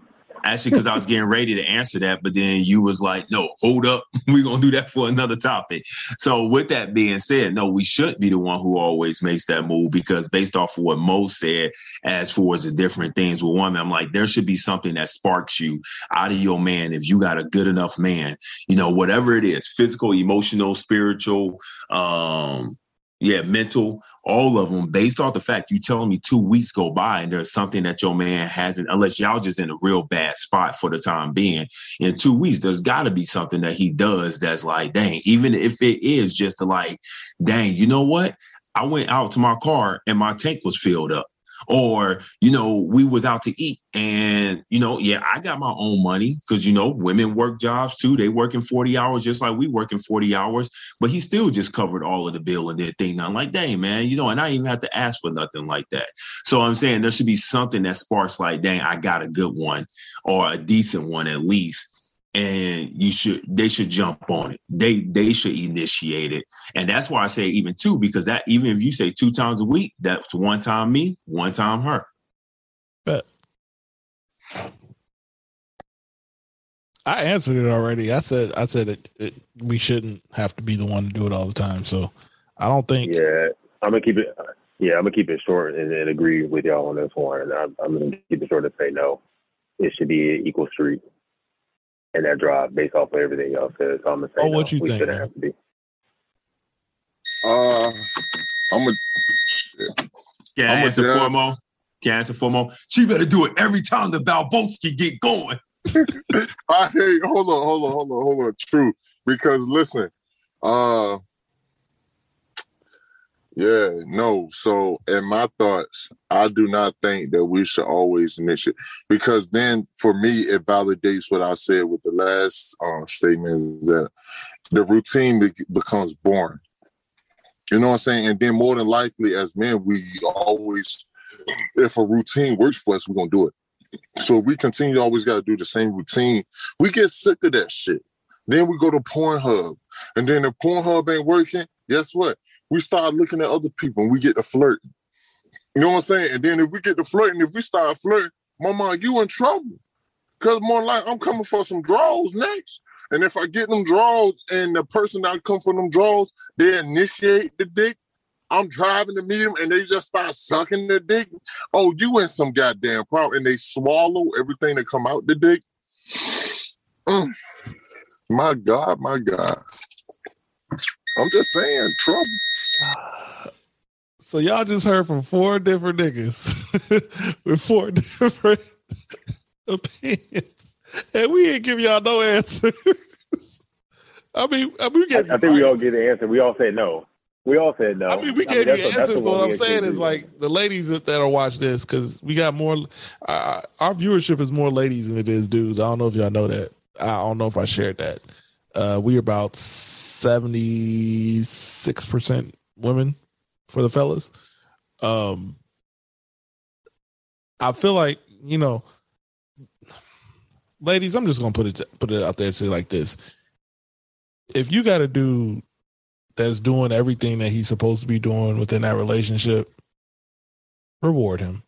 Actually, because I was getting ready to answer that, but then you was like, "No, hold up, we're gonna do that for another topic." So, with that being said, no, we should be the one who always makes that move because based off of what Mo said, as far as the different things with women, I'm like, there should be something that sparks you out of your man. If you got a good enough man, you know, whatever it is, physical, emotional, spiritual, um, yeah, mental, all of them, based off the fact you telling me two weeks go by and there's something that your man hasn't, unless y'all just in a real bad spot for the time being. In two weeks, there's got to be something that he does that's like, dang, even if it is just to like, dang, you know what? I went out to my car and my tank was filled up. Or you know we was out to eat and you know yeah i got my own money because you know women work jobs too. They working 40 hours just like we working 40 hours but he still just covered all of the bill and did thing i'm like dang man you know and i even have to ask for nothing like that. So i'm saying there should be something that sparks like dang i got a good one or a decent one at least and you should they should jump on it they they should initiate it and that's why i say even two because that even if you say two times a week that's one time me one time her but I answered it already. I said I said it, it, we shouldn't have to be the one to do it all the time. So I don't think Yeah, I'm gonna keep it. Yeah, I'm gonna keep it short and, and agree with y'all on this one. I'm, I'm gonna keep it short and say no. It should be an equal street in that drive based off of everything y'all said. So I'm gonna say Oh, no. what you we think, shouldn't have to be. Uh, I'm a. can I'm I a answer down- four more can I answer four more she better do it every time the balboski get going I hate. Hold on, hold on, hold on, hold on. True, because listen, uh, yeah, no. So, in my thoughts, I do not think that we should always initiate because then, for me, it validates what I said with the last uh, statement is that the routine be- becomes boring. You know what I'm saying? And then, more than likely, as men, we always, if a routine works for us, we're gonna do it. So we continue always got to do the same routine. We get sick of that shit. Then we go to Pornhub, and then if Pornhub ain't working, guess what? We start looking at other people, and we get to flirting. You know what I'm saying? And then if we get to flirting, if we start flirting, my mama, you in trouble. Cause more like I'm coming for some draws next. And if I get them draws, and the person that come for them draws, they initiate the dick. I'm driving to meet them, and they just start sucking the dick. Oh, you in some goddamn problem. And they swallow everything that come out the dick. Mm. My God, my God. I'm just saying, trouble. so. Y'all just heard from four different niggas with four different opinions, and we ain't give y'all no answer. I mean, I mean, we I, I you think we all get the answer. We all said no. We all said no. I mean, we I gave you the- that's answers, but one what I'm saying is like the ladies that, that are watch this because we got more. Uh, our viewership is more ladies than it is dudes. I don't know if y'all know that. I don't know if I shared that. Uh, we about seventy six percent women for the fellas. Um, I feel like you know, ladies. I'm just gonna put it put it out there and say like this: if you got a dude that's doing everything that he's supposed to be doing within that relationship, reward him.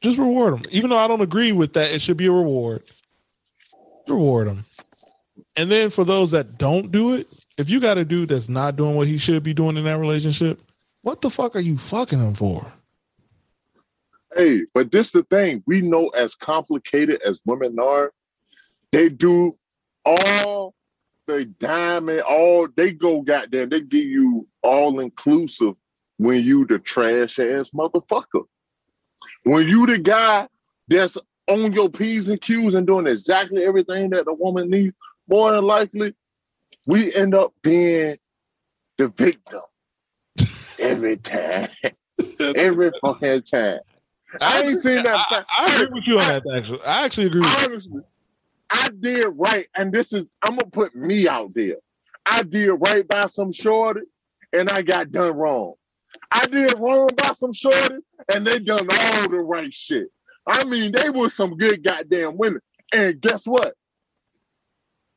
Just reward him. Even though I don't agree with that, it should be a reward. Reward him. And then for those that don't do it, if you got a dude that's not doing what he should be doing in that relationship, what the fuck are you fucking him for? Hey, but this the thing. We know as complicated as women are, they do all the diamond, all they go goddamn, they give you all inclusive when you the trash ass motherfucker. When you the guy that's on your P's and Q's and doing exactly everything that the woman needs, more than likely, we end up being the victim every time. every fucking time. I ain't seen that. I, I agree with you on that. Actually, I actually agree. With you. Honestly, I did right, and this is I'm gonna put me out there. I did right by some shorty, and I got done wrong. I did wrong by some shorty, and they done all the right shit. I mean, they were some good goddamn women. And guess what?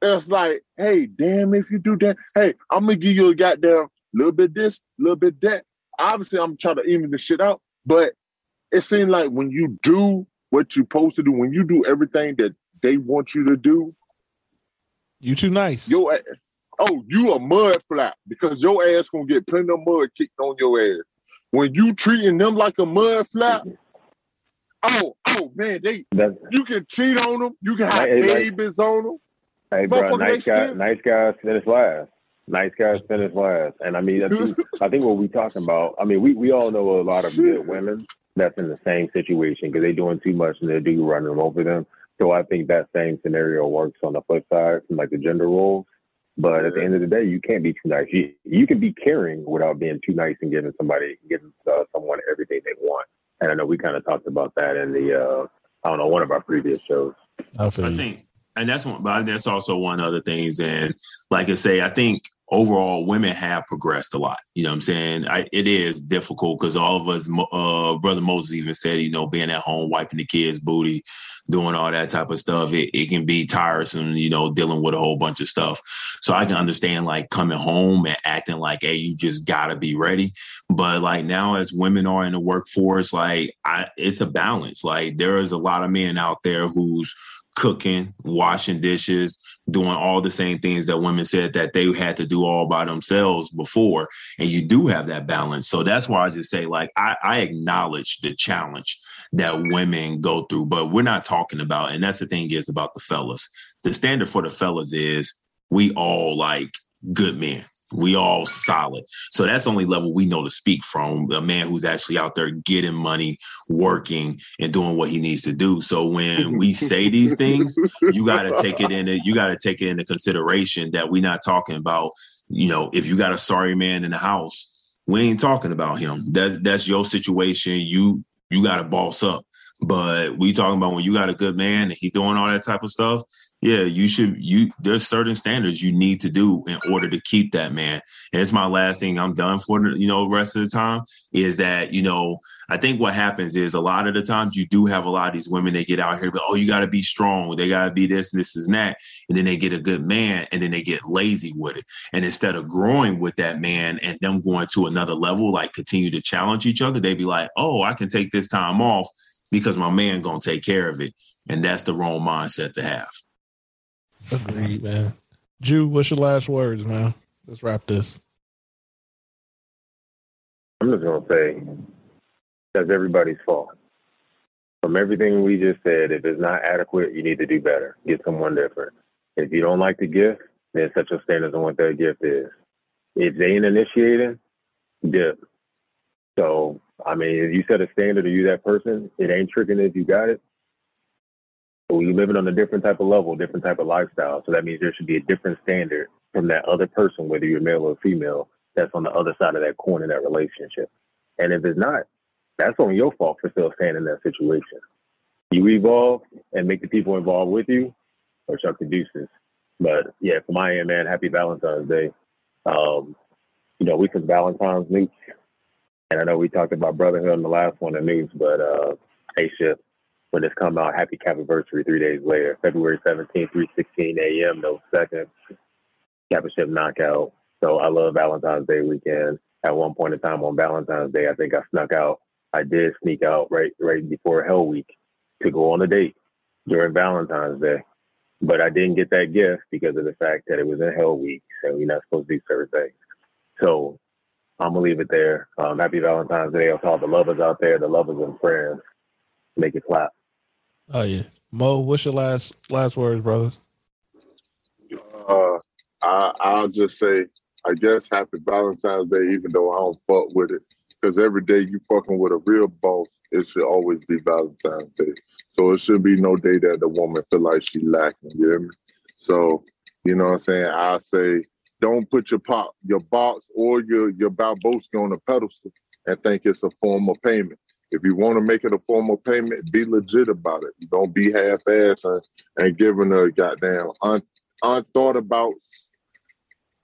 It's like, hey, damn, if you do that, hey, I'm gonna give you a goddamn little bit this, little bit that. Obviously, I'm trying to even the shit out, but it seems like when you do what you're supposed to do, when you do everything that they want you to do, You too nice. your ass, oh, you a mud flap because your ass gonna get plenty of mud kicked on your ass. When you treating them like a mud flap, oh, oh man, they That's, you can cheat on them, you can have Hey, like- babies on them. Hey, bro, nice they guy, still- nice guys finish last. Nice guys finish last. And I mean, I think, I think what we talking about. I mean, we we all know a lot of good women that's in the same situation because they're doing too much and they do running them over them. So I think that same scenario works on the flip side from like the gender roles. But at the end of the day, you can't be too nice. You you can be caring without being too nice and giving somebody giving uh, someone everything they want. And I know we kind of talked about that in the uh, I don't know one of our previous shows. I I think, and that's one, but that's also one other things. And like I say, I think overall women have progressed a lot. You know what I'm saying? I, it is difficult because all of us, uh, brother Moses even said, you know, being at home, wiping the kids' booty, doing all that type of stuff, it, it can be tiresome, you know, dealing with a whole bunch of stuff. So I can understand like coming home and acting like, hey, you just gotta be ready. But like now, as women are in the workforce, like I, it's a balance. Like there is a lot of men out there who's cooking, washing dishes, doing all the same things that women said that they had to do all by themselves before. And you do have that balance. So that's why I just say, like, I, I acknowledge the challenge that women go through, but we're not talking about, and that's the thing is about the fellas. The standard for the fellas is we all like good men. We all solid. So that's the only level we know to speak from a man who's actually out there getting money, working, and doing what he needs to do. So when we say these things, you got to take it in. You got to take it into consideration that we're not talking about. You know, if you got a sorry man in the house, we ain't talking about him. That's that's your situation. You you got to boss up. But we talking about when you got a good man and he doing all that type of stuff. Yeah, you should. You there's certain standards you need to do in order to keep that man. And it's my last thing. I'm done for you know rest of the time. Is that you know I think what happens is a lot of the times you do have a lot of these women that get out here, but oh you got to be strong. They got to be this, this, and that, and then they get a good man, and then they get lazy with it. And instead of growing with that man and them going to another level, like continue to challenge each other, they be like, oh I can take this time off because my man gonna take care of it, and that's the wrong mindset to have. Agreed, man. Jew, what's your last words, man? Let's wrap this. I'm just gonna say that's everybody's fault. From everything we just said, if it's not adequate, you need to do better. Get someone different. If you don't like the gift, then set your standards on what that gift is. If they ain't initiating, dip. So, I mean, if you set a standard or you that person, it ain't tricking if you got it. But you're living on a different type of level, different type of lifestyle. So that means there should be a different standard from that other person, whether you're male or female, that's on the other side of that coin in that relationship. And if it's not, that's on your fault for still staying in that situation. You evolve and make the people involved with you, or chuck deuces. But yeah, for my end, man, happy Valentine's Day. Um, you know, we took Valentine's Newts, and I know we talked about brotherhood in the last one, the Newts, but uh, hey, shit, when this come out, happy anniversary three days later, February 17th, 3:16 a.m. No second, championship knockout. So I love Valentine's Day weekend. At one point in time on Valentine's Day, I think I snuck out. I did sneak out right right before Hell Week to go on a date during Valentine's Day, but I didn't get that gift because of the fact that it was in Hell Week, and we're not supposed to do certain things. So I'm gonna leave it there. Um, happy Valentine's Day to all the lovers out there, the lovers and friends. Make it clap. Oh yeah, Mo, what's your last last words, brothers? Uh, I, I'll just say, I guess happy Valentine's Day, even though I don't fuck with it. Because every day you fucking with a real boss, it should always be Valentine's Day. So it should be no day that the woman feel like she lacking. You hear me? So, you know what I'm saying? I say, don't put your pop, your box or your your Balboski on a pedestal and think it's a form of payment. If you want to make it a formal payment, be legit about it. Don't be half-ass and, and giving a goddamn un, unthought about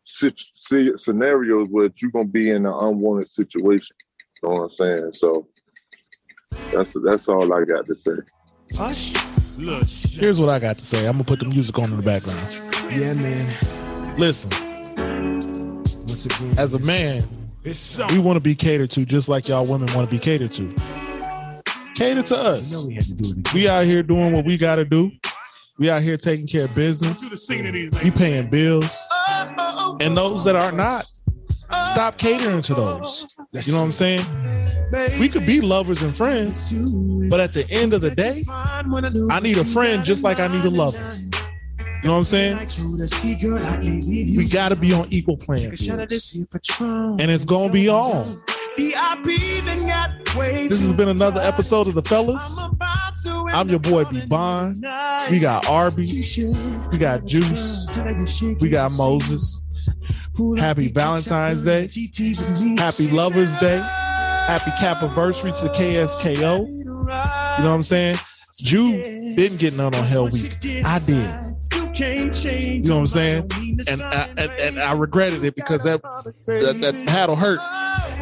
sit, sit, scenarios where you're gonna be in an unwanted situation. You know what I'm saying? So that's that's all I got to say. Here's what I got to say. I'm gonna put the music on in the background. Yeah, man. Listen, Once again, as a man, we want to be catered to just like y'all women want to be catered to. Cater to you us. know we had to do it again. We out here doing what we got to do. We out here taking care of business. We paying bills. And those that are not, stop catering to those. You know what I'm saying? We could be lovers and friends, but at the end of the day, I need a friend just like I need a lover. You know what I'm saying? We got to be on equal playing fields. And it's going to be on. This has been another episode of The Fellas. I'm your boy B Bond. We got Arby's. We got Juice. We got Moses. Happy Valentine's Day. Happy Lover's Day. Happy cap anniversary to KSKO. You know what I'm saying? Jew didn't get none on Hell Week. I did. You know what I'm saying? And I, and, and I regretted it because that that, that paddle hurt.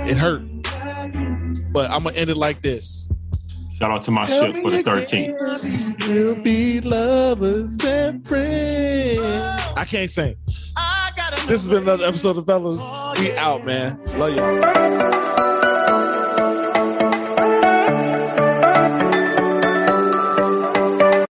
It hurt. But I'm gonna end it like this. Shout out to my ship for the 13th. We'll be lovers and friends. I can't sing. This has been another episode of Fellas. We out, man. Love you.